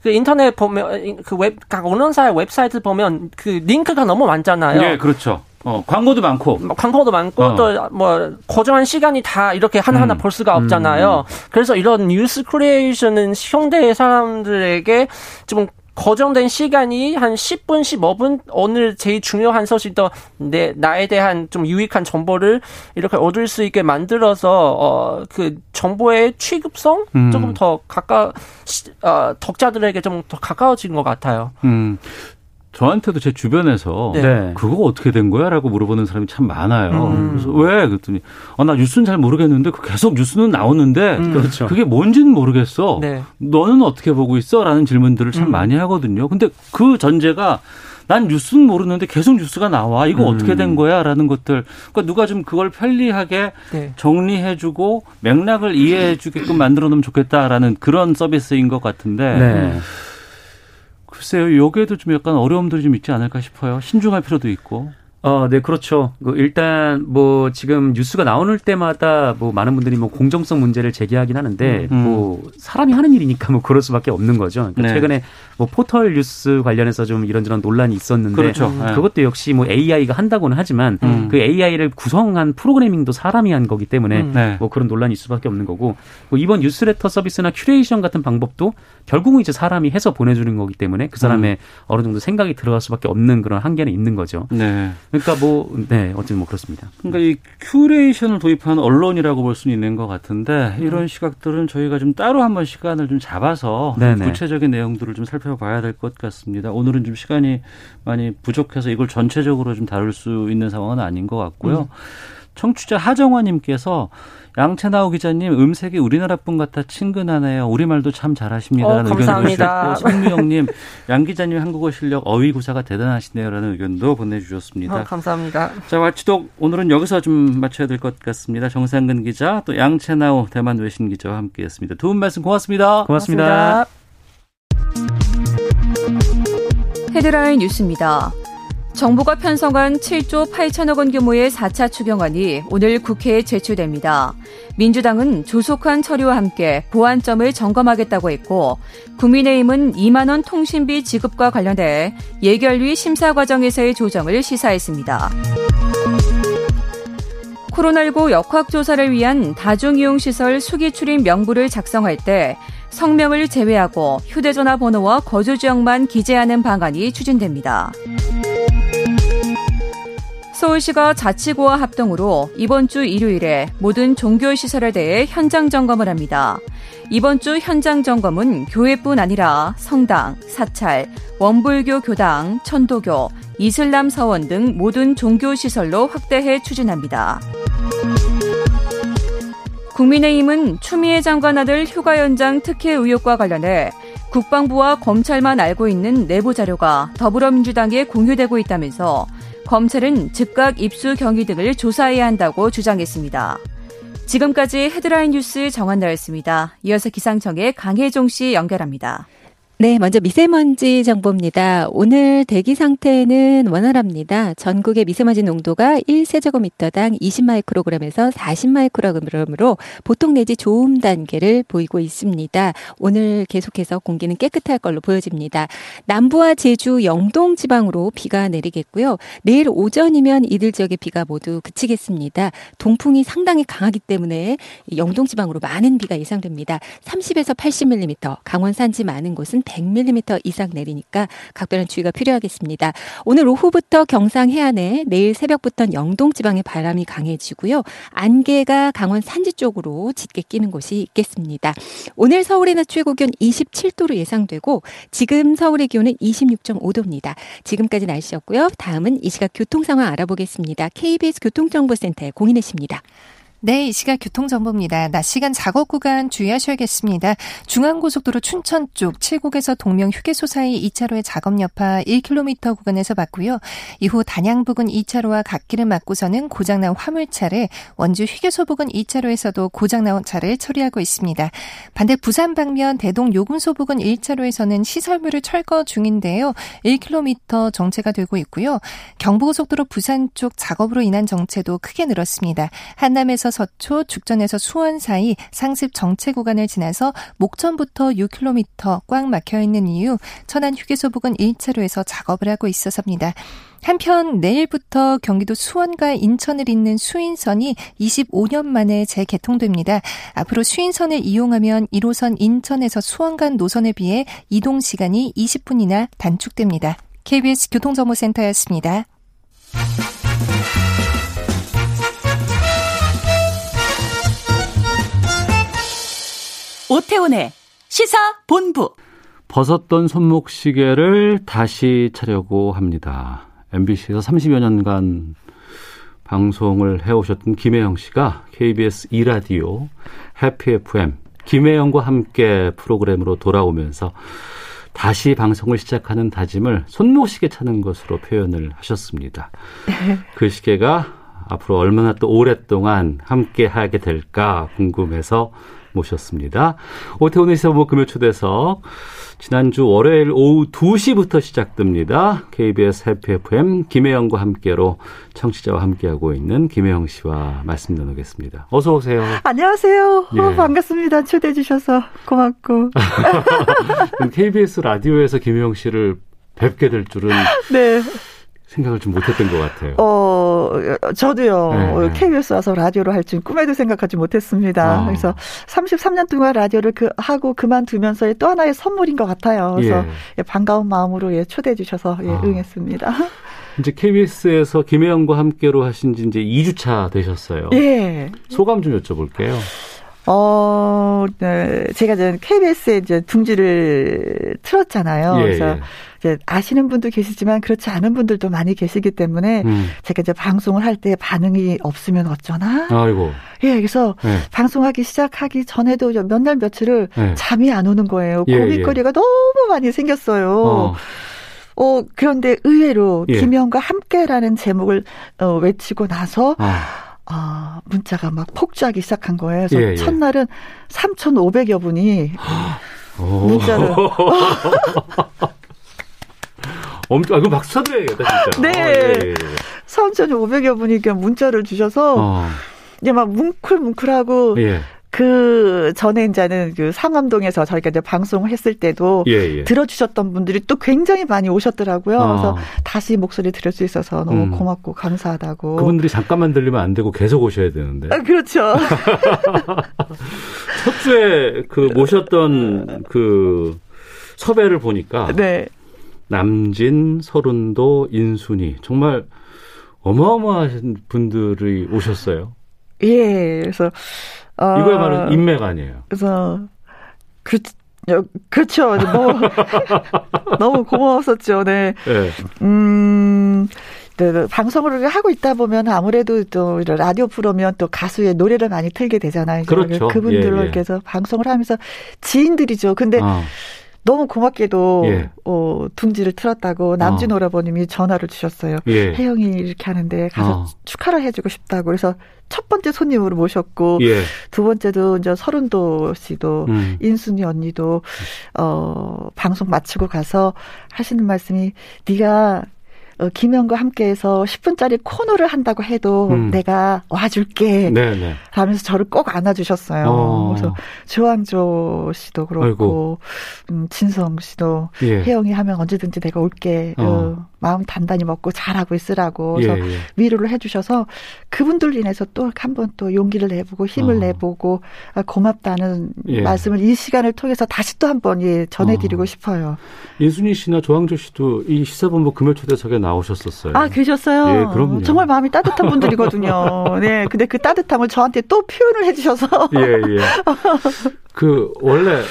그 인터넷 보면 그 웹 각 언론사의 웹사이트 보면 그 링크가 너무 많잖아요. 네, 그렇죠. 어, 광고도 많고. 뭐 광고도 많고, 어. 또, 뭐, 고정한 시간이 다 이렇게 하나하나 음. 볼 수가 없잖아요. 음. 그래서 이런 뉴스 curation은 현대 사람들에게 좀 고정된 시간이 한 10분, 15분 오늘 제일 중요한 소식도 내 나에 대한 좀 유익한 정보를 이렇게 얻을 수 있게 만들어서 어 그 정보의 취급성 음. 조금 더 가까 어 독자들에게 좀 더 가까워진 것 같아요. 음. 저한테도 제 주변에서 네. 그거 어떻게 된 거야라고 물어보는 사람이 참 많아요. 음. 그래서 왜 그랬더니 아, 나 뉴스는 잘 모르겠는데 그 계속 뉴스는 나오는데 음. 그렇죠. 그게 뭔지는 모르겠어. 네. 너는 어떻게 보고 있어?라는 질문들을 참 음. 많이 하거든요. 근데 그 전제가 난 뉴스는 모르는데 계속 뉴스가 나와. 이거 음. 어떻게 된 거야? 라는 것들. 그러니까 누가 좀 그걸 편리하게 네. 정리해 주고 맥락을 이해해 주게끔 만들어 놓으면 좋겠다라는 그런 서비스인 것 같은데. 네. 글쎄요, 여기에도 좀 약간 어려움들이 좀 있지 않을까 싶어요. 신중할 필요도 있고. 어, 네, 그렇죠. 그 일단 뭐 지금 뉴스가 나오는 때마다 뭐 많은 분들이 뭐 공정성 문제를 제기하긴 하는데 음. 뭐 사람이 하는 일이니까 뭐 그럴 수밖에 없는 거죠. 그러니까 네. 최근에 뭐 포털 뉴스 관련해서 좀 이런저런 논란이 있었는데 그렇죠. 음. 그것도 역시 뭐 AI가 한다고는 하지만 음. 그 AI를 구성한 프로그래밍도 사람이 한 거기 때문에 음. 네. 뭐 그런 논란이 있을 수밖에 없는 거고 뭐 이번 뉴스레터 서비스나 큐레이션 같은 방법도 결국은 이제 사람이 해서 보내주는 거기 때문에 그 사람의 음. 어느 정도 생각이 들어갈 수밖에 없는 그런 한계는 있는 거죠. 네. 그러니까 뭐, 네, 어쨌든 뭐 그렇습니다. 그러니까 이 curation을 도입한 언론이라고 볼 수는 있는 것 같은데 이런 시각들은 저희가 좀 따로 한번 시간을 좀 잡아서 네네. 구체적인 내용들을 좀 살펴 봐야 될 것 같습니다. 오늘은 좀 시간이 많이 부족해서 이걸 전체적으로 좀 다룰 수 있는 상황은 아닌 것 같고요. 음. 청취자 하정화님께서 양채나오 기자님 음색이 우리나라 분 같아 친근하네요. 우리말도 참 잘하십니다라는 어, 의견을 주셨고 송무영님 양 기자님 한국어 실력 어휘 구사가 대단하시네요라는 의견도 보내주셨습니다. 어, 감사합니다. 자 와치독 오늘은 여기서 좀 마쳐야 될 것 같습니다. 정상근 기자 또 양채나오 대만 외신 기자와 함께했습니다. 두 분 말씀 고맙습니다. 고맙습니다. 고맙습니다. 헤드라인 뉴스입니다. 정부가 편성한 7조 8천억 원 규모의 4차 추경안이 오늘 국회에 제출됩니다. 민주당은 조속한 처리와 함께 보완점을 점검하겠다고 했고 국민의힘은 2만 원 통신비 지급과 관련해 예결위 심사 과정에서의 조정을 시사했습니다. 코로나19 역학조사를 위한 다중이용시설 수기 출입 명부를 작성할 때 성명을 제외하고 휴대전화 번호와 거주 지역만 기재하는 방안이 추진됩니다. 서울시가 자치구와 합동으로 이번 주 일요일에 모든 종교시설에 대해 현장 점검을 합니다. 이번 주 현장 점검은 교회뿐 아니라 성당, 사찰, 원불교 교당, 천도교, 이슬람 서원 등 모든 종교시설로 확대해 추진합니다. 국민의힘은 추미애 장관 아들 휴가 연장 특혜 의혹과 관련해 국방부와 검찰만 알고 있는 내부 자료가 더불어민주당에 공유되고 있다면서 검찰은 즉각 입수 경위 등을 조사해야 한다고 주장했습니다. 지금까지 헤드라인 뉴스 정한나였습니다. 이어서 기상청의 강혜종 씨 연결합니다. 네, 먼저 미세먼지 정보입니다. 오늘 대기 상태는 원활합니다. 전국의 미세먼지 농도가 1세제곱미터당 20마이크로그램에서 40마이크로그램으로 보통 내지 좋음 단계를 보이고 있습니다. 오늘 계속해서 공기는 깨끗할 걸로 보여집니다. 남부와 제주, 영동 지방으로 비가 내리겠고요. 내일 오전이면 이들 지역의 비가 모두 그치겠습니다. 동풍이 상당히 강하기 때문에 영동 지방으로 많은 비가 예상됩니다. 30에서 80mm, 강원 산지 많은 곳은 100mm 이상 내리니까 각별한 주의가 필요하겠습니다. 오늘 오후부터 경상 해안에 내일 새벽부터 영동 지방에 바람이 강해지고요. 안개가 강원 산지 쪽으로 짙게 끼는 곳이 있겠습니다. 오늘 서울의 낮 최고 기온 27도로 예상되고 지금 서울의 기온은 26.5도입니다. 지금까지 날씨였고요. 다음은 이 시각 교통 상황 알아보겠습니다. KBS 교통정보센터의 공인혜 씨입니다. 네, 이 시각 교통정보입니다. 낮 시간 작업 구간 주의하셔야겠습니다. 중앙고속도로 춘천 쪽 7곡에서 동명 휴게소 사이 2차로의 작업 여파 1km 구간에서 봤고요. 이후 단양 부근 2차로와 갓길을 막고서는 고장난 화물차를 원주 휴게소 부근 2차로에서도 고장난 차를 처리하고 있습니다. 반대 부산 방면 대동 요금소 부근 1차로에서는 시설물을 철거 중인데요. 1km 정체가 되고 있고요. 경부고속도로 부산 쪽 작업으로 인한 정체도 크게 늘었습니다. 한남에서 서초, 죽전에서 수원 사이 상습 정체 구간을 지나서 목천부터 6km 꽉 막혀 있는 이유 천안 휴게소 부근 1차로에서 작업을 하고 있어서입니다. 한편 내일부터 경기도 수원과 인천을 잇는 수인선이 25년 만에 재개통됩니다. 앞으로 수인선을 이용하면 1호선 인천에서 수원 간 노선에 비해 이동 시간이 20분이나 단축됩니다. KBS 교통정보센터였습니다. 오태훈의 시사 본부. 벗었던 손목시계를 다시 차려고 합니다. MBC에서 30여 년간 방송을 해오셨던 김혜영 씨가 KBS 2라디오 해피 FM 김혜영과 함께 프로그램으로 돌아오면서 다시 방송을 시작하는 다짐을 손목시계 차는 것으로 표현을 하셨습니다. 그 시계가 앞으로 얼마나 또 오랫동안 함께 하게 될까 궁금해서 모셨습니다. 오태훈의 시사부 금요 초대석 지난주 월요일 오후 2시부터 시작됩니다. KBS 해피 FM 김혜영과 함께로 청취자와 함께하고 있는 김혜영 씨와 말씀 나누겠습니다. 어서 오세요. 안녕하세요. 예. 어, 반갑습니다. 초대해 주셔서 고맙고. KBS 라디오에서 김혜영 씨를 뵙게 될 줄은 네. 생각을 좀 못했던 것 같아요. 어, 저도요. 네, KBS 와서 라디오를 할 줄 꿈에도 생각하지 못했습니다. 어. 그래서 33년 동안 라디오를 그, 하고 그만두면서의 또 하나의 선물인 것 같아요. 그래서 예. 예, 반가운 마음으로 예, 초대해 주셔서 예, 어. 응했습니다. 이제 KBS에서 김혜영과 함께로 하신 지 이제 2주차 되셨어요. 예. 소감 좀 여쭤볼게요. 어, 네. 제가 이제 KBS에 이제 둥지를 틀었잖아요. 예, 그래서 예. 이제 아시는 분도 계시지만 그렇지 않은 분들도 많이 계시기 때문에 음. 제가 이제 방송을 할 때 반응이 없으면 어쩌나. 아이고. 예, 그래서 예. 방송하기 시작하기 전에도 몇 날 며칠을 예. 잠이 안 오는 거예요. 예, 고민거리가 예. 너무 많이 생겼어요. 어. 어, 그런데 의외로 예. 김영과 함께라는 제목을 어, 외치고 나서 아. 아, 문자가 막 폭주하기 시작한 거예요. 그래서 예, 예. 첫날은 3,500여 분이 문자를. 엄청, 아, 이거 박수 쳐드려야겠다, 진짜. 네. 어, 예, 예. 3,500여 분이 그냥 문자를 주셔서, 어. 이제 막 뭉클뭉클하고, 예. 그 전에 이제는 그 상암동에서 저희가 이제 방송을 했을 때도 예, 예. 들어주셨던 분들이 또 굉장히 많이 오셨더라고요. 어. 그래서 다시 목소리 들을 수 있어서 너무 음. 고맙고 감사하다고. 그분들이 잠깐만 들리면 안 되고 계속 오셔야 되는데. 아, 그렇죠. 첫 주에 그 모셨던 그 섭외를 보니까 네. 남진, 서른도, 인순이 정말 어마어마하신 분들이 오셨어요. 예, 그래서 어, 이거야말로 인맥 아니에요. 그래서 그 그렇죠. 너무 너무 고마웠었죠. 네. 네. 음. 네, 네, 방송을 하고 있다 보면 아무래도 또 라디오 프로면 또 가수의 노래를 많이 틀게 되잖아요. 그렇죠. 그분들로 예, 예. 서 방송을 하면서 지인들이죠. 근데 어. 너무 고맙게도 예. 어, 둥지를 틀었다고 남진 어. 오라버님이 전화를 주셨어요. 예. 혜영이 이렇게 하는데 가서 어. 축하를 해주고 싶다고 그래서 첫 번째 손님으로 모셨고 예. 두 번째도 이제 서른도 씨도 음. 인순이 언니도 어 방송 마치고 가서 하시는 말씀이 네가 어, 김영과 함께해서 10분짜리 코너를 한다고 해도 음. 내가 와줄게. 네네. 네. 하면서 저를 꼭 안아주셨어요. 어. 그래서 조항조 씨도 그렇고, 음, 진성 씨도 예. 혜영이 하면 언제든지 내가 올게. 어. 어. 마음 단단히 먹고 잘하고 있으라고 예, 예. 위로를 해주셔서 그분들 인해서 또 한번 또 용기를 내보고 힘을 어. 내보고 아, 고맙다는 예. 말씀을 이 시간을 통해서 다시 또 한번 예, 전해드리고 어. 싶어요. 인순이 씨나 조항조 씨도 이 시사본부 금요초대석에 나오셨었어요. 아 계셨어요. 예, 그럼요. 정말 마음이 따뜻한 분들이거든요. 네, 근데 그 따뜻함을 저한테 또 표현을 해주셔서. 예, 예. 그 원래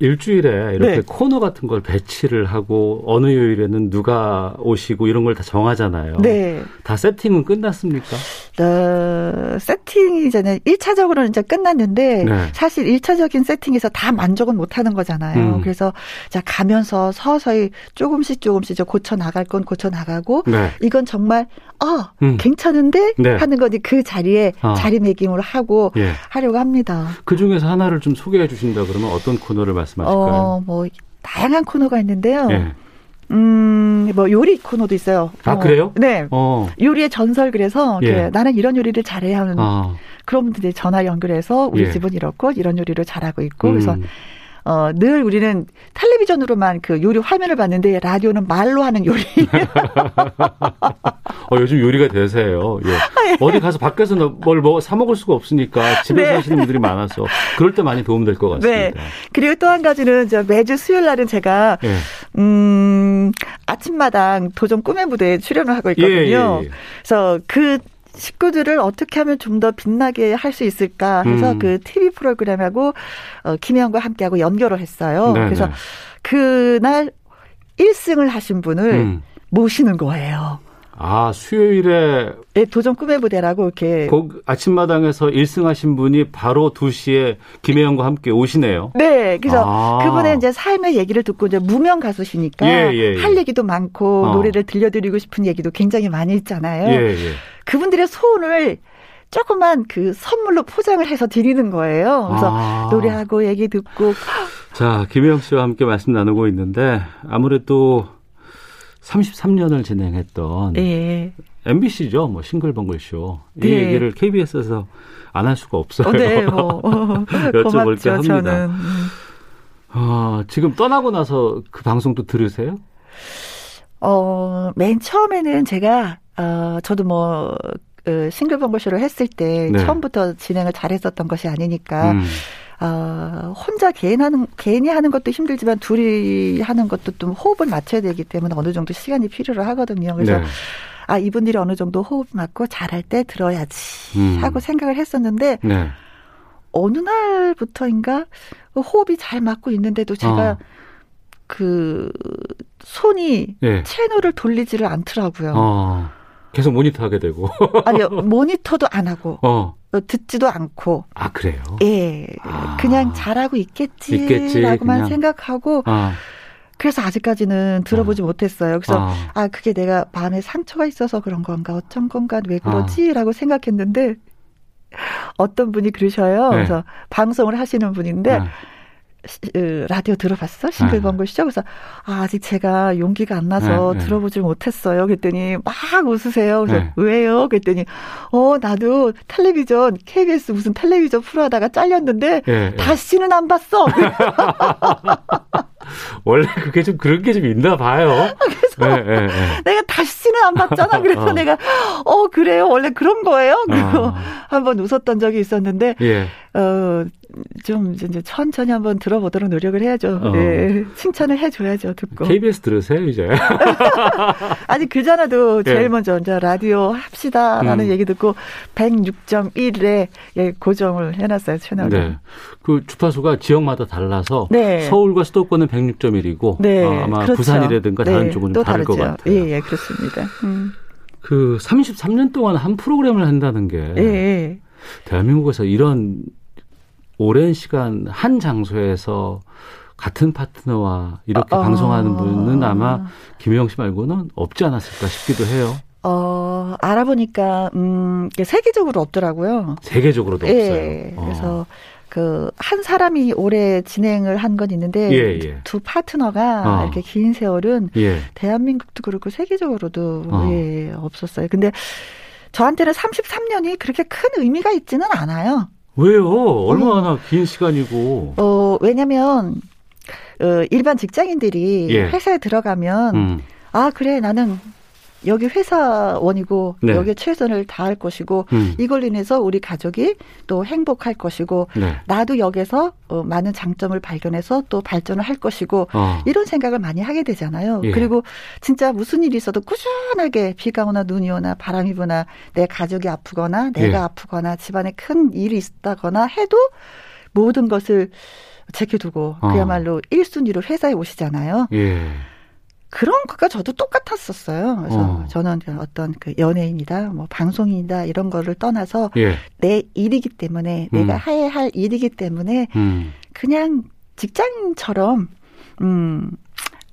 일주일에 이렇게 네. 코너 같은 걸 배치를 하고 어느 요일에는 누가 오시고 이런 걸 다 정하잖아요. 네. 다 세팅은 끝났습니까? 어, 세팅이 이제는 1차적으로는 이제 끝났는데 네. 사실 1차적인 세팅에서 다 만족은 못 하는 거잖아요. 음. 그래서 자 가면서 서서히 조금씩 조금씩 고쳐 나갈 건 고쳐 나가고 네. 이건 정말 어, 음. 괜찮은데 네. 하는 거지 그 자리에 어. 자리매김을 하고 예. 하려고 합니다. 그 중에서 하나를 좀 소개해 주신다 그러면 어떤 코너를 말씀하실까요? 어, 뭐 다양한 코너가 있는데요. 예. 음, 뭐 요리 코너도 있어요. 아 어, 그래요? 네. 어. 요리의 전설 그래서 예. 나는 이런 요리를 잘해야 하는 어. 그런 분들이 전화 연결해서 우리 예. 집은 이렇고 이런 요리를 잘하고 있고 음. 그래서 어, 늘 우리는 텔레비전으로만 그 요리 화면을 봤는데 라디오는 말로 하는 요리. 어, 요즘 요리가 대세예요. 예. 어디 가서 밖에서 뭘 뭐 사 먹을 수가 없으니까 집에서 네. 하시는 분들이 많아서 그럴 때 많이 도움될 것 같습니다. 네. 그리고 또 한 가지는 저 매주 수요일 날은 제가 예. 음, 아침마당 도전 꿈의 무대에 출연을 하고 있거든요. 예, 예, 예. 그래서 그 식구들을 어떻게 하면 좀 더 빛나게 할 수 있을까 해서 음. 그 TV 프로그램하고 어, 김혜영과 함께하고 연결을 했어요. 네네. 그래서 네. 그날 1승을 하신 분을 음. 모시는 거예요. 아, 수요일에. 네, 도전 꿈의 무대라고 이렇게. 그 아침마당에서 1승 하신 분이 바로 2시에 김혜영과 함께 오시네요. 네, 그래서 아. 그분의 이제 삶의 얘기를 듣고 이제 무명 가수시니까 예, 예, 예. 할 얘기도 많고 어. 노래를 들려드리고 싶은 얘기도 굉장히 많이 있잖아요. 예, 예. 그분들의 소원을 조그만 그 선물로 포장을 해서 드리는 거예요. 그래서 아. 노래하고 얘기 듣고. 자, 김혜영 씨와 함께 말씀 나누고 있는데 아무래도 33년을 진행했던 예. MBC죠. 뭐 싱글벙글 쇼. 이 네. 얘기를 KBS에서 안 할 수가 없어요. 어, 네, 뭐. 여쭤볼 게 합니다. 저는. 어, 지금 떠나고 나서 그 방송도 들으세요? 어, 맨 처음에는 제가 어, 저도 뭐, 그 싱글벙글 쇼를 했을 때 네. 처음부터 진행을 잘했었던 것이 아니니까, 음. 어, 혼자 개인 하는, 개인이 하는 것도 힘들지만 둘이 하는 것도 좀 호흡을 맞춰야 되기 때문에 어느 정도 시간이 필요로 하거든요. 그래서 네. 아, 이분들이 어느 정도 호흡 맞고 잘할 때 들어야지 음. 하고 생각을 했었는데, 네. 어느 날부터인가 호흡이 잘 맞고 있는데도 제가 어. 그 손이 네. 채널을 돌리지를 않더라고요. 어. 계속 모니터하게 되고. 아니요, 모니터도 안 하고. 어. 듣지도 않고. 아, 그래요? 예. 아. 그냥 잘하고 있겠지라고만 있겠지, 생각하고. 아. 그래서 아직까지는 들어보지 어. 못했어요. 그래서 어. 아 그게 내가 마음에 상처가 있어서 그런 건가 어쩐 건가 왜 그러지라고 어. 생각했는데 어떤 분이 그러셔요. 네. 그래서 방송을 하시는 분인데 네. 라디오 들어봤어? 싱글벙글 쇼? 그래서 아, 아직 제가 용기가 안 나서 네, 네. 들어보질 못했어요. 그랬더니 막 웃으세요. 그래서 네. 왜요? 그랬더니 어 나도 텔레비전 KBS 무슨 텔레비전 프로 하다가 잘렸는데 네, 다시는 안 봤어. 원래 그게 좀 그런 게 좀 있나 봐요. 그래서 네, 네, 네. 내가 다시는 안 봤잖아. 그래서 어. 내가 어 그래요. 원래 그런 거예요. 그리고 어. 한번 웃었던 적이 있었는데 예. 어 좀 이제 천천히 한번 들어보도록 노력을 해야죠. 어. 네. 칭찬을 해줘야죠. 듣고. KBS 들으세요 이제. 아니 그전에도 제일 예. 먼저 이제 라디오 합시다라는 음. 얘기 듣고 106.1에 예, 고정을 해놨어요 채널을. 네. 그 주파수가 지역마다 달라서 네. 서울과 수도권은 106.1이고 네. 어, 아마 그렇죠. 부산이라든가 다른 네. 쪽은 또 다를 다르죠. 것 같아요. 예, 예 그렇습니다. 음. 그 33년 동안 한 프로그램을 한다는 게 예. 예. 대한민국에서 이런 오랜 시간 한 장소에서 같은 파트너와 이렇게 어, 방송하는 분은 아마 김혜영 씨 말고는 없지 않았을까 싶기도 해요. 어, 알아보니까, 음, 세계적으로 없더라고요. 세계적으로도 예, 없어요. 그래서 어. 그, 한 사람이 오래 진행을 한 건 있는데, 예, 예. 두 파트너가 어. 이렇게 긴 세월은 예. 대한민국도 그렇고 세계적으로도 어. 예, 없었어요. 근데 저한테는 33년이 그렇게 큰 의미가 있지는 않아요. 왜요? 얼마나 어. 긴 시간이고. 어, 왜냐면, 어, 일반 직장인들이 예. 회사에 들어가면, 음. 아 그래 나는 여기 회사원이고 네. 여기에 최선을 다할 것이고 음. 이걸 인해서 우리 가족이 또 행복할 것이고 네. 나도 여기서 어, 많은 장점을 발견해서 또 발전을 할 것이고 어. 이런 생각을 많이 하게 되잖아요. 예. 그리고 진짜 무슨 일이 있어도 꾸준하게 비가 오나 눈이 오나 바람이 부나 내 가족이 아프거나 내가 예. 아프거나 집안에 큰 일이 있다거나 해도 모든 것을 제껴두고 어. 그야말로 1순위로 회사에 오시잖아요. 예. 그런 것과 저도 똑같았었어요. 그래서 어. 저는 어떤 그 연예인이다, 뭐 방송인이다 이런 거를 떠나서 예. 내 일이기 때문에 음. 내가 해야 할 일이기 때문에 음. 그냥 직장인처럼 음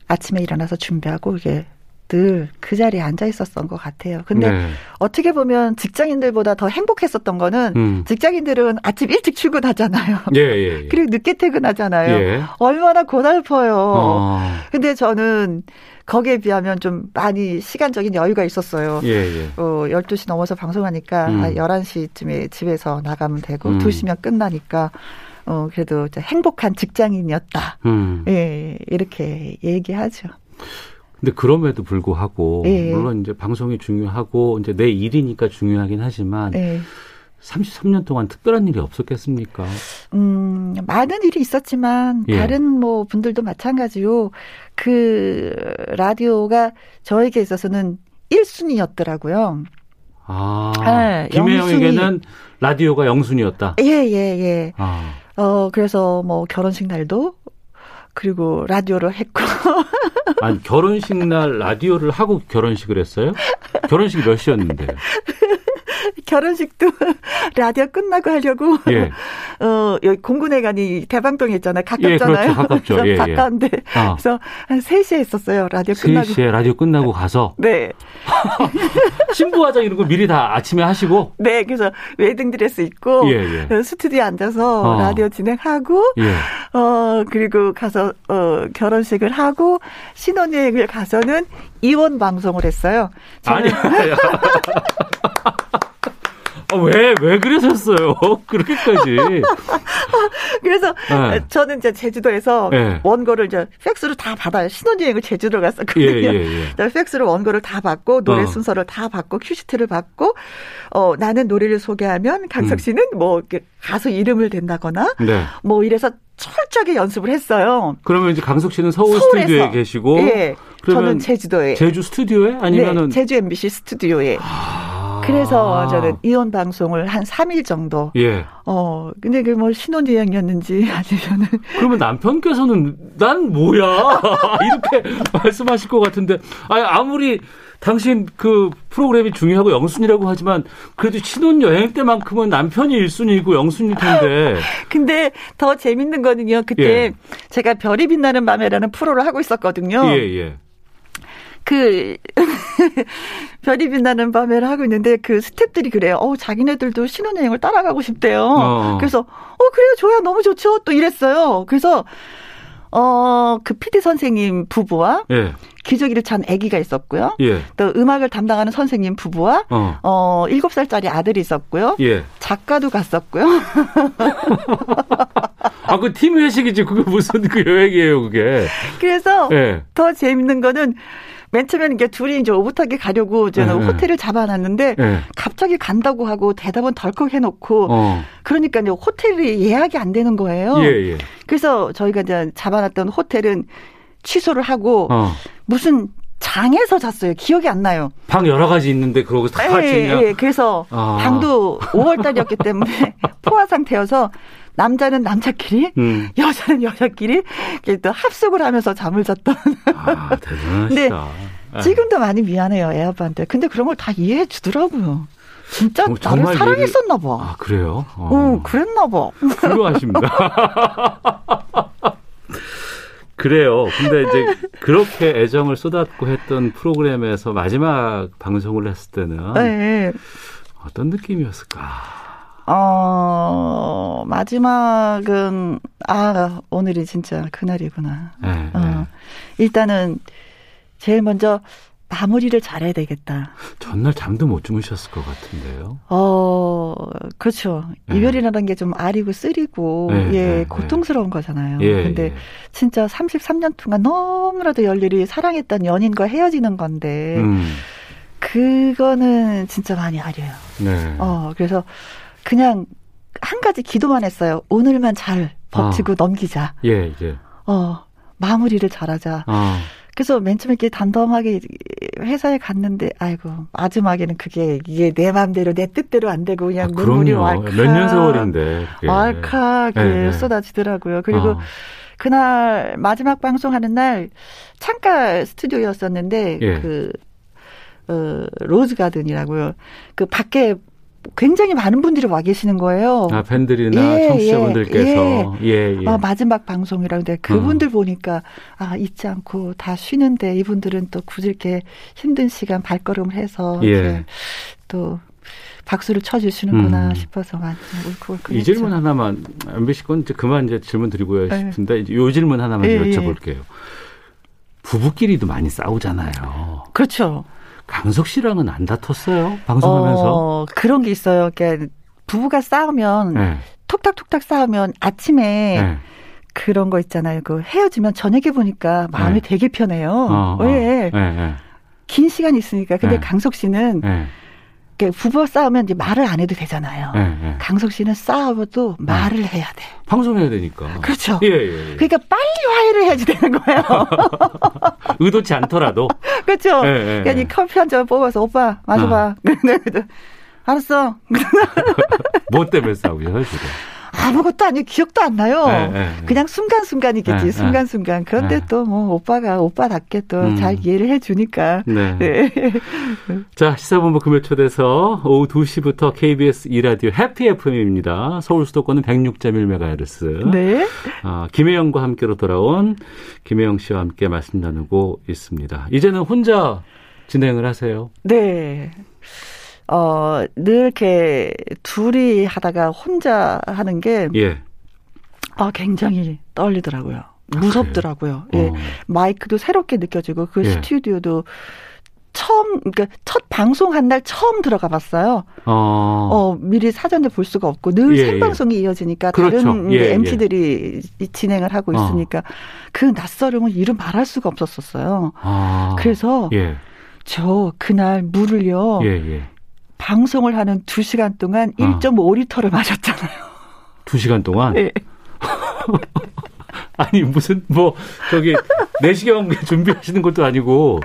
아침에 일어나서 준비하고 이게 늘 그 자리에 앉아 있었던 것 같아요. 근데 네. 어떻게 보면 직장인들보다 더 행복했었던 거는 음. 직장인들은 아침 일찍 출근하잖아요. 예, 예, 예. 그리고 늦게 퇴근하잖아요. 예. 얼마나 고달퍼요. 어. 근데 저는 거기에 비하면 좀 많이 시간적인 여유가 있었어요. 예, 예. 어, 12시 넘어서 방송하니까 음. 11시쯤에 집에서 나가면 되고 음. 2시면 끝나니까 어, 그래도 행복한 직장인이었다. 음. 예, 이렇게 얘기하죠. 근데 그럼에도 불구하고 예. 물론 이제 방송이 중요하고 이제 내 일이니까 중요하긴 하지만 예. 33년 동안 특별한 일이 없었겠습니까? 음, 많은 일이 있었지만 예. 다른 뭐 분들도 마찬가지요. 그 라디오가 저에게 있어서는 1순위였더라고요. 아, 네, 김혜영에게는 라디오가 영순이었다. 예, 예, 예. 아. 어, 그래서 뭐 결혼식 날도 그리고 라디오를 했고. 아니, 결혼식 날 라디오를 하고 결혼식을 했어요? 결혼식이 몇 시였는데? 결혼식도 라디오 끝나고 하려고 예. 어 여기 공군회관이 대방동에 있잖아요. 가깝잖아요. 예, 그렇죠. 가깝죠. 예, 예, 가까운데 어. 그래서 한 3시에 했었어요. 라디오 3시에 끝나고. 3시에 라디오 끝나고 가서 네. 신부 화장 이런 거 미리 다 아침에 하시고 네. 그래서 웨딩 드레스 입고 예, 예. 스튜디오에 앉아서 어. 라디오 진행하고 예. 어 그리고 가서 어 결혼식을 하고 신혼여행을 가서는 이원 방송을 했어요. 아니 아, 왜, 왜 그러셨어요? 그렇게까지. 그래서 네. 저는 이제 제주도에서 네. 원고를 이제 팩스로 다 받아요. 신혼여행을 제주도 갔었거든요. 예, 예, 예. 팩스로 원고를 다 받고 노래 어. 순서를 다 받고 큐시트를 받고 어, 나는 노래를 소개하면 강석 음. 씨는 음. 뭐 가수 이름을 댄다거나 네. 뭐 이래서 철저하게 연습을 했어요. 그러면 이제 강석 씨는 서울 서울에서. 스튜디오에 계시고 예. 저는 제주도에 제주 스튜디오에 아니면은 네, 제주 MBC 스튜디오에. 아. 그래서 저는 이혼 방송을 한 3일 정도. 예. 어, 근데 그 뭐 신혼여행이었는지 아니면은. 그러면 남편께서는 난 뭐야? 이렇게 말씀하실 것 같은데. 아니, 아무리 당신 그 프로그램이 중요하고 영순이라고 하지만 그래도 신혼여행 때만큼은 남편이 1순위고 영순일 텐데. 근데 더 재밌는 거는요. 그때 예. 제가 별이 빛나는 밤에라는 프로를 하고 있었거든요. 예, 예. 그 별이 빛나는 밤에를 하고 있는데 그 스탭들이 그래요. 어 자기네들도 신혼여행을 따라가고 싶대요. 어. 그래서 어 그래요 좋아요 너무 좋죠 또 이랬어요. 그래서 어그 PD 선생님 부부와 예. 기저귀를 찬 아기가 있었고요. 예. 또 음악을 담당하는 선생님 부부와 어, 어 7살짜리 아들이 있었고요. 예. 작가도 갔었고요. 아, 그 팀 회식이지. 그게 무슨 그 여행이에요, 그게. 그래서 예. 더 재밌는 거는 맨 처음에는 이게 둘이 이제 오붓하게 가려고 저는 네. 호텔을 잡아놨는데 네. 갑자기 간다고 하고 대답은 덜컥 해놓고 어. 그러니까 이제 호텔이 예약이 안 되는 거예요. 예, 예. 그래서 저희가 이제 잡아놨던 호텔은 취소를 하고 어. 무슨 장에서 잤어요. 기억이 안 나요. 방 여러 가지 있는데 그러고 다 같이 예, 예. 그래서 아. 방도 5월 달이었기 때문에 포화 상태여서 남자는 남자끼리, 음. 여자는 여자끼리 또 합숙을 하면서 잠을 잤던. 아, 대단하시다. 근데 지금도 많이 미안해요, 애 아빠한테. 근데 그런 걸 다 이해해 주더라고요. 진짜 어, 나를 사랑했었나 봐. 아, 그래요? 어, 응, 그랬나 봐. 훌륭하십니다. 그래요. 근데 이제 그렇게 애정을 쏟았고 했던 프로그램에서 마지막 방송을 했을 때는 네. 어떤 느낌이었을까? 어, 마지막은, 아, 오늘이 진짜 그날이구나. 네, 어, 네. 일단은, 제일 먼저, 마무리를 잘해야 되겠다. 전날 잠도 못 주무셨을 것 같은데요. 어, 그렇죠. 네. 이별이라는 게 좀 아리고 쓰리고, 네, 예, 네, 고통스러운 거잖아요. 예, 근데 예. 진짜 33년 동안 너무나도 열렬히 사랑했던 연인과 헤어지는 건데, 음. 그거는 진짜 많이 아려요. 네. 어, 그래서 그냥 한 가지 기도만 했어요. 오늘만 잘 버티고 아. 넘기자. 예, 예. 어, 마무리를 잘하자. 아. 그래서 맨 처음에 이렇게 단덤하게 회사에 갔는데 아이고 마지막에는 그게 이게 내 마음대로 내 뜻대로 안 되고 그냥 아, 눈물이 왈칵 몇년 세월인데 왈칵 네, 네. 쏟아지더라고요. 그리고 아. 그날 마지막 방송하는 날 창가 스튜디오였었는데 예. 그 어, 로즈 가든이라고요. 그 밖에 굉장히 많은 분들이 와 계시는 거예요. 아, 팬들이나 예, 청취자분들께서. 예, 예. 예. 어, 마지막 방송이라는데 그분들 음. 보니까 아, 잊지 않고 다 쉬는데 이분들은 또 굳이 이렇게 힘든 시간 발걸음을 해서 예. 또 박수를 쳐주시는구나 음. 싶어서 많이 울컥울컥. 이 질문 하나만 MBC 건 이제 그만 이제 질문 드리고 네. 싶은데 이제 요 질문 하나만 예, 여쭤볼게요. 부부끼리도 많이 싸우잖아요. 그렇죠. 강석 씨랑은 안 다퉜어요? 방송하면서? 어, 그런 게 있어요. 그러니까 부부가 싸우면 네. 톡탁톡탁 싸우면 아침에 네. 그런 거 있잖아요. 그 헤어지면 저녁에 보니까 마음이 네. 되게 편해요. 어, 어. 왜? 어. 긴 시간 있으니까. 근데 네. 강석 씨는 네. 부부 싸우면 이제 말을 안 해도 되잖아요. 네, 네. 강석 씨는 싸워도 말을 네. 해야 돼. 방송해야 되니까. 그렇죠. 예, 예, 예. 그러니까 빨리 화해를 해야지 되는 거예요. 의도치 않더라도. 그렇죠. 예, 예, 그러니까 커피 한 잔 뽑아서 오빠 마셔봐. 어. 알았어. 뭐 때문에 싸우죠, 지금? 아무것도 아니고 기억도 안 나요. 네, 네, 네. 그냥 순간순간이겠지, 네, 네. 순간순간. 그런데 네. 또뭐 오빠가 오빠답게 또잘 음. 이해를 해주니까. 네. 네. 자, 시사본부 금요 초대서 오후 2시부터 KBS 이라디오 해피 FM입니다. 서울 수도권은 106.1MHz. 네. 아, 김혜영과 함께로 돌아온 김혜영 씨와 함께 말씀 나누고 있습니다. 이제는 혼자 진행을 하세요. 네. 어, 늘 이렇게 둘이 하다가 혼자 하는 게, 예. 아, 굉장히 떨리더라고요. 아, 무섭더라고요. 아, 예. 어. 마이크도 새롭게 느껴지고, 그 예. 스튜디오도 처음, 그러니까 첫 방송 한 날 처음 들어가 봤어요. 어. 어 미리 사전에 볼 수가 없고, 늘 예, 예. 생방송이 이어지니까, 그렇죠. 다른 예, MC들이 예. 진행을 하고 어. 있으니까, 어. 그 낯설음을 이루 말할 수가 없었었어요. 아. 그래서, 예. 저 그날 물을요, 방송을 하는 2시간 동안 어. 1.5리터를 마셨잖아요. 2시간 동안? 네. 아니 무슨 뭐 저기 내시경 준비하시는 것도 아니고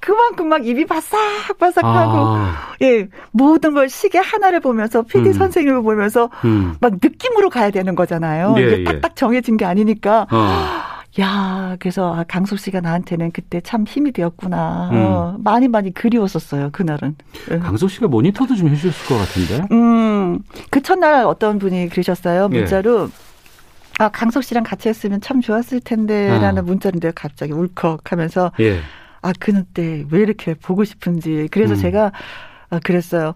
그만큼 막 입이 바삭바삭하고 아. 예 모든 걸 시계 하나를 보면서 PD 음. 선생님을 보면서 음. 막 느낌으로 가야 되는 거잖아요. 예, 이게 딱딱 정해진 게 아니니까 어. 야, 그래서 아, 강석 씨가 나한테는 그때 참 힘이 되었구나. 음. 어, 많이 많이 그리웠었어요, 그날은. 예. 강석 씨가 모니터도 좀 해주셨을 것 같은데? 음, 그 첫날 어떤 분이 그러셨어요, 예. 문자로. 예. 아, 강석 씨랑 같이 했으면 참 좋았을 텐데, 아. 라는 문자인데 갑자기 울컥 하면서. 예. 아, 그때 왜 이렇게 보고 싶은지. 그래서 음. 제가, 아, 그랬어요.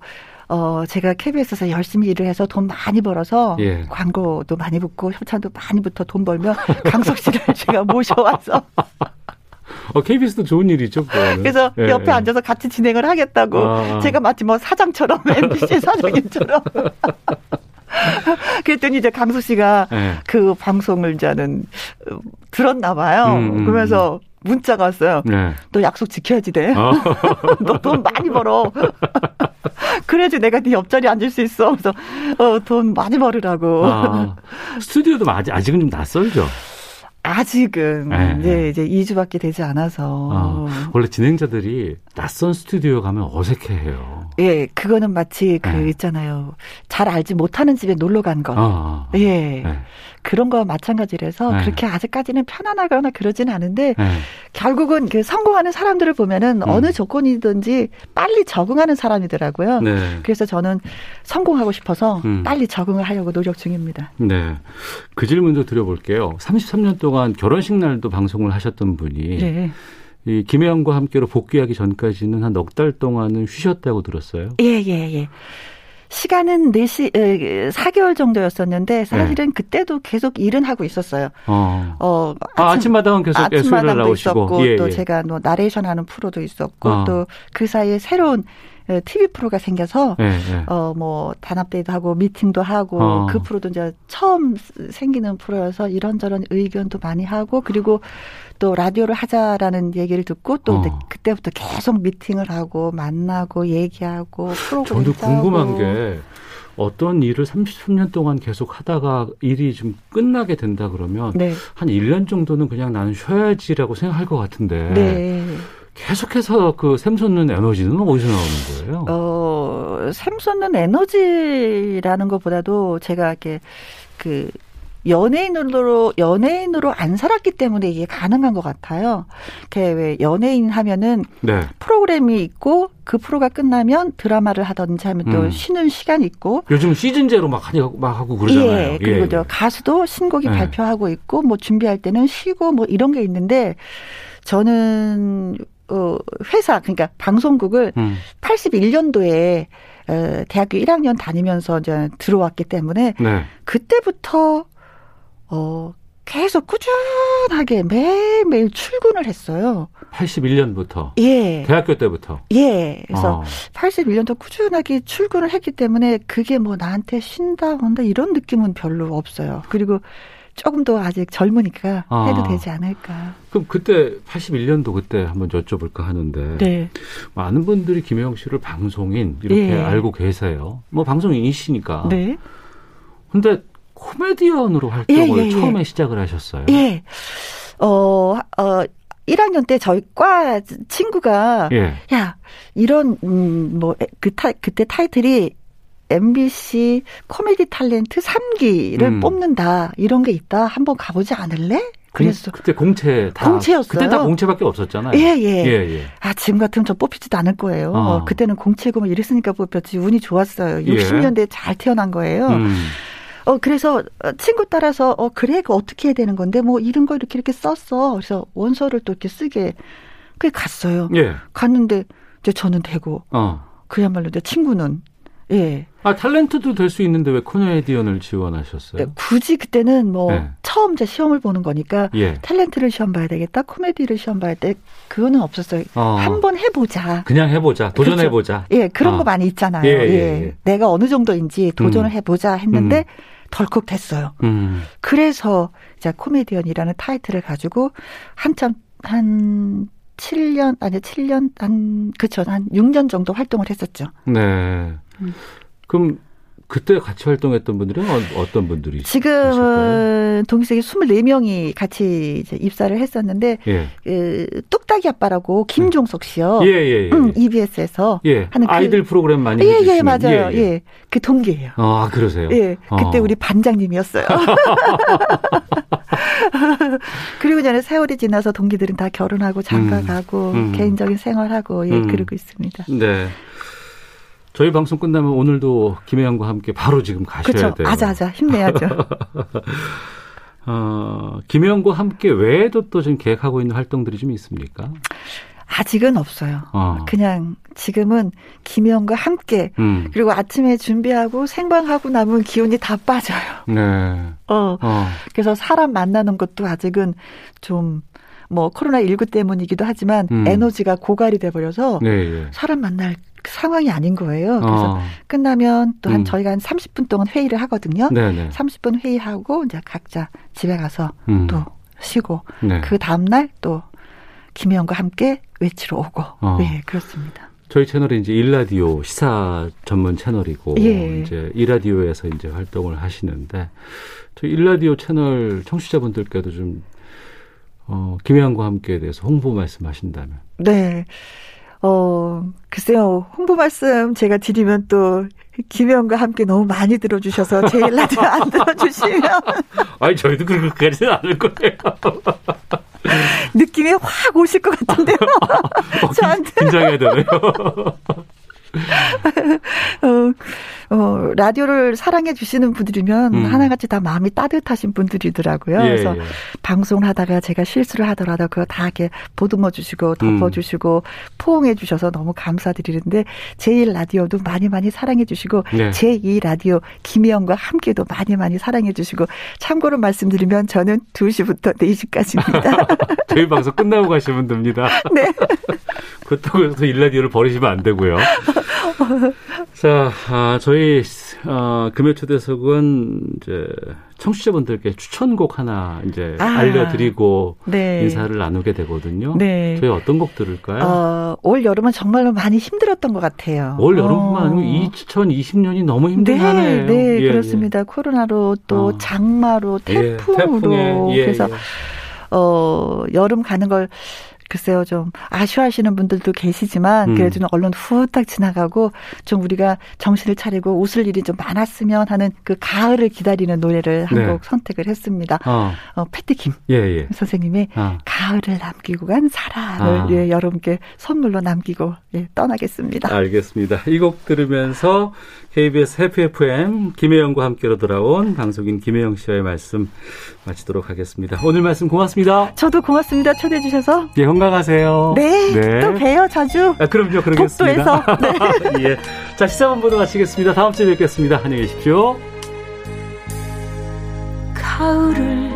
어, 제가 KBS에서 열심히 일을 해서 돈 많이 벌어서 예. 광고도 많이 붙고 협찬도 많이 붙어 돈 벌면 강석 씨를 제가 모셔와서 어, KBS도 좋은 일이죠. 그거는. 그래서 예, 옆에 예. 앉아서 같이 진행을 하겠다고 아. 제가 마치 뭐 사장처럼 MBC 사장님처럼 그랬더니 이제 강수 씨가 네. 그 방송을 이제는 들었나 봐요. 음, 음, 그러면서 문자가 왔어요. 네. 너 약속 지켜야지 돼. 어. 너돈 많이 벌어. 그래야지 내가 네 옆자리에 앉을 수 있어. 그래서 어, 돈 많이 벌으라고. 아, 스튜디오도 아직, 아직은 좀 낯설죠? 아직은 네. 네, 이제 2주밖에 되지 않아서 어, 원래 진행자들이 낯선 스튜디오 가면 어색해해요. 예, 그거는 마치 그 네. 있잖아요. 잘 알지 못하는 집에 놀러 간 것. 어, 어. 예. 네. 그런 거와 마찬가지라서 네. 그렇게 아직까지는 편안하거나 그러지는 않은데 네. 결국은 그 성공하는 사람들을 보면은 음. 어느 조건이든지 빨리 적응하는 사람이더라고요. 네. 그래서 저는 성공하고 싶어서 음. 빨리 적응을 하려고 노력 중입니다. 네. 그 질문도 드려볼게요. 33년 동안 결혼식 날도 방송을 하셨던 분이 네. 이 김혜영과 함께로 복귀하기 전까지는 한 넉 달 동안은 쉬셨다고 들었어요. 예, 예, 예. 시간은 4시, 4개월 정도였었는데 사실은 네. 그때도 계속 일은 하고 있었어요. 어. 어 아침, 아, 아침마당은 계속 아침마당도 있었고 예, 또 예. 제가 뭐 나레이션 하는 프로도 있었고 어. 또그 사이에 새로운 TV 프로가 생겨서 네, 네. 어뭐 단합대회도 하고 미팅도 하고 어. 그 프로도 이제 처음 생기는 프로여서 이런저런 의견도 많이 하고 그리고 또 라디오를 하자라는 얘기를 듣고 또 어. 그때부터 계속 미팅을 하고 만나고 얘기하고 프로그램 저도 궁금한 게 어떤 일을 33년 동안 계속 하다가 일이 좀 끝나게 된다 그러면 네. 한 1년 정도는 그냥 나는 쉬어야지라고 생각할 것 같은데 네. 계속해서 그 샘솟는 에너지는 어디서 나오는 거예요? 어, 샘솟는 에너지라는 것보다도 제가 이렇게 그 연예인으로 연예인으로 안 살았기 때문에 이게 가능한 것 같아요. 왜 연예인 하면은 네. 프로그램이 있고 그 프로가 끝나면 드라마를 하든지 하면 또 음. 쉬는 시간 있고 요즘 시즌제로 막 하고 막 하고 그러잖아요. 예, 그리고 예. 가수도 신곡이 예. 발표하고 있고 뭐 준비할 때는 쉬고 뭐 이런 게 있는데 저는 어 회사 그러니까 방송국을 음. 81년도에 어, 대학교 1학년 다니면서 이제 들어왔기 때문에 네. 그때부터 어, 계속 꾸준하게 매일매일 출근을 했어요. 81년부터? 예. 대학교 때부터? 예. 그래서 어. 81년도 꾸준하게 출근을 했기 때문에 그게 뭐 나한테 쉰다, 온다 이런 느낌은 별로 없어요. 그리고 조금 더 아직 젊으니까 아. 해도 되지 않을까. 그럼 그때 81년도 그때 한번 여쭤볼까 하는데 네. 많은 분들이 김혜영 씨를 방송인 이렇게 예. 알고 계세요. 뭐 방송인이시니까. 네. 근데 코미디언으로 활동을 예, 예, 예. 처음에 시작을 하셨어요. 예. 어, 어, 1학년 때 저희 과 친구가 예. 야 이런 음, 뭐그 타, 그때 타이틀이 MBC 코미디 탤런트 3기를 음. 뽑는다 이런 게 있다 한번 가보지 않을래? 그래서 그때 공채 다 공채였어요. 그때 다 공채밖에 없었잖아요. 예, 예. 예, 예. 아, 지금 같으면 저 뽑히지도 않을 거예요. 어. 그때는 공채고 뭐 이랬으니까 뽑혔지 운이 좋았어요. 60년대에 예. 잘 태어난 거예요. 음. 어, 그래서 친구 따라서, 어, 그래, 그 어떻게 해야 되는 건데, 뭐, 이런 거 이렇게 이렇게 썼어. 그래서 원서를 또 이렇게 쓰게, 그게 갔어요. 예. 갔는데, 이제 저는 되고, 어. 그야말로 내 친구는, 예. 아, 탤런트도 될 수 있는데 왜 코미디언을 지원하셨어요? 네, 굳이 그때는 뭐 네. 처음 이제 시험을 보는 거니까 예. 탤런트를 시험 봐야 되겠다, 코미디를 시험 봐야 돼. 그거는 없었어요. 어. 한번 해보자. 그냥 해보자. 도전해보자. 그렇죠. 예, 그런 어. 거 많이 있잖아요. 예, 예, 예, 예. 내가 어느 정도인지 도전을 음. 해보자 했는데 음. 덜컥 됐어요. 음. 그래서 이제 코미디언이라는 타이틀을 가지고 한참 한 7년 아니 7년 한 그쵸 한 6년 정도 활동을 했었죠. 네. 음. 그럼 그때 같이 활동했던 분들은 어, 떤 분들이 지금 동기생이 24명이 같이 이제 입사를 했었는데 예. 그 뚝딱이 아빠라고 김종석 씨요. 예, 예, 예. 음, EBS에서 예. 하는 그, 아이들 프로그램 많이 예, 예, 맞아요. 예, 예. 예. 그 동기예요. 아, 그러세요? 예. 그때 어. 우리 반장님이었어요. 그리고 전에 세월이 지나서 동기들은 다 결혼하고 장가 음, 가고 음. 개인적인 생활하고 예, 음. 그러고 있습니다. 네. 저희 방송 끝나면 오늘도 김혜영과 함께 바로 지금 가셔야 그렇죠. 돼요. 아자아자 힘내야죠. 어, 김혜영과 함께 외에도 또 지금 계획하고 있는 활동들이 좀 있습니까? 아직은 없어요. 어. 그냥 지금은 김혜영과 함께 음. 그리고 아침에 준비하고 생방하고 나면 기운이 다 빠져요. 네. 어. 어. 그래서 사람 만나는 것도 아직은 좀 뭐 코로나 19 때문이기도 하지만 음. 에너지가 고갈이 돼 버려서 네, 네. 사람 만날 상황이 아닌 거예요. 그래서 어. 끝나면 또한 음. 저희가 한 30분 동안 회의를 하거든요. 네 네. 30분 회의하고 이제 각자 집에 가서 음. 또 쉬고 네. 그 다음 날 또 김혜영과 함께 외치러 오고. 어. 네, 그렇습니다. 저희 채널이 이제 일라디오 시사 전문 채널이고 예. 이제 일라디오에서 이제 활동을 하시는데 저희 일라디오 채널 청취자분들께도 좀 어, 김혜영과 함께에 대해서 홍보 말씀하신다면. 네. 어, 글쎄요, 홍보 말씀 제가 드리면 또, 김혜영과 함께 너무 많이 들어주셔서 제일 라디오 안 들어주시면. 아니, 저희도 그렇게까지는 않을 거예요. 느낌이 확 오실 것 같은데요. 어, 저한테. 긴장해야 되네요. 어, 어, 라디오를 사랑해 주시는 분들이면 음. 하나같이 다 마음이 따뜻하신 분들이더라고요. 예, 그래서 예. 방송을 하다가 제가 실수를 하더라도 그거 다 이렇게 보듬어 주시고 덮어 주시고 음. 포옹해 주셔서 너무 감사드리는데 제1 라디오도 많이 많이 사랑해 주시고 네. 제2 라디오 김희영과 함께도 많이 많이 사랑해 주시고 참고로 말씀드리면 저는 2시부터 4시까지입니다. 저희 방송 끝나고 가시면 됩니다. 네. 그렇다고 해서 일라디오를 버리시면 안 되고요. 자, 아, 저희 어, 금요 초대석은 이제 청취자분들께 추천곡 하나 이제 아, 알려드리고 네. 인사를 나누게 되거든요. 네. 저희 어떤 곡 들을까요? 어, 올 여름은 정말로 많이 힘들었던 것 같아요. 올 여름만 아니고 어. 2020년이 너무 힘든 한 네, 네, 예, 예. 그렇습니다. 예. 코로나로 또 어. 장마로 태풍으로 예, 그래서 어, 여름 가는 걸 글쎄요, 좀 아쉬워하시는 분들도 계시지만, 음. 그래도 얼른 후딱 지나가고, 좀 우리가 정신을 차리고 웃을 일이 좀 많았으면 하는 그 가을을 기다리는 노래를 한곡 네. 선택을 했습니다. 어. 어 패티킴 예, 예. 선생님의 어. 가을을 남기고 간 사랑을 아. 예, 여러분께 선물로 남기고 예, 떠나겠습니다. 알겠습니다. 이 곡 들으면서 KBS 해피 FM 김혜영과 함께로 돌아온 방송인 김혜영 씨와의 말씀 마치도록 하겠습니다. 오늘 말씀 고맙습니다. 저도 고맙습니다. 초대해 주셔서. 예, 건강하세요. 네. 네. 또 봬요, 자주. 아, 그럼요, 그러겠습니다. 복도에서. 네. 예. 자, 시사본부도 마치겠습니다. 다음 주에 뵙겠습니다. 안녕히 계십시오. 가을을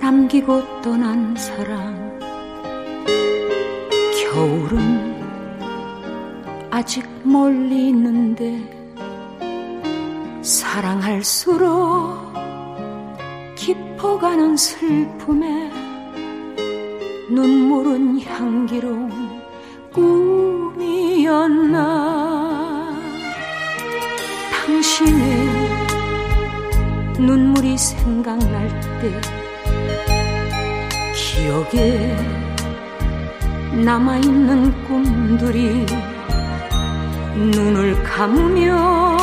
남기고 떠난 사랑. 겨울은 아직 멀리 있는데 사랑할수록 깊어가는 슬픔에 눈물은 향기로운 꿈이었나. 당신의 눈물이 생각날 때 기억에 남아있는 꿈들이 눈을 감으면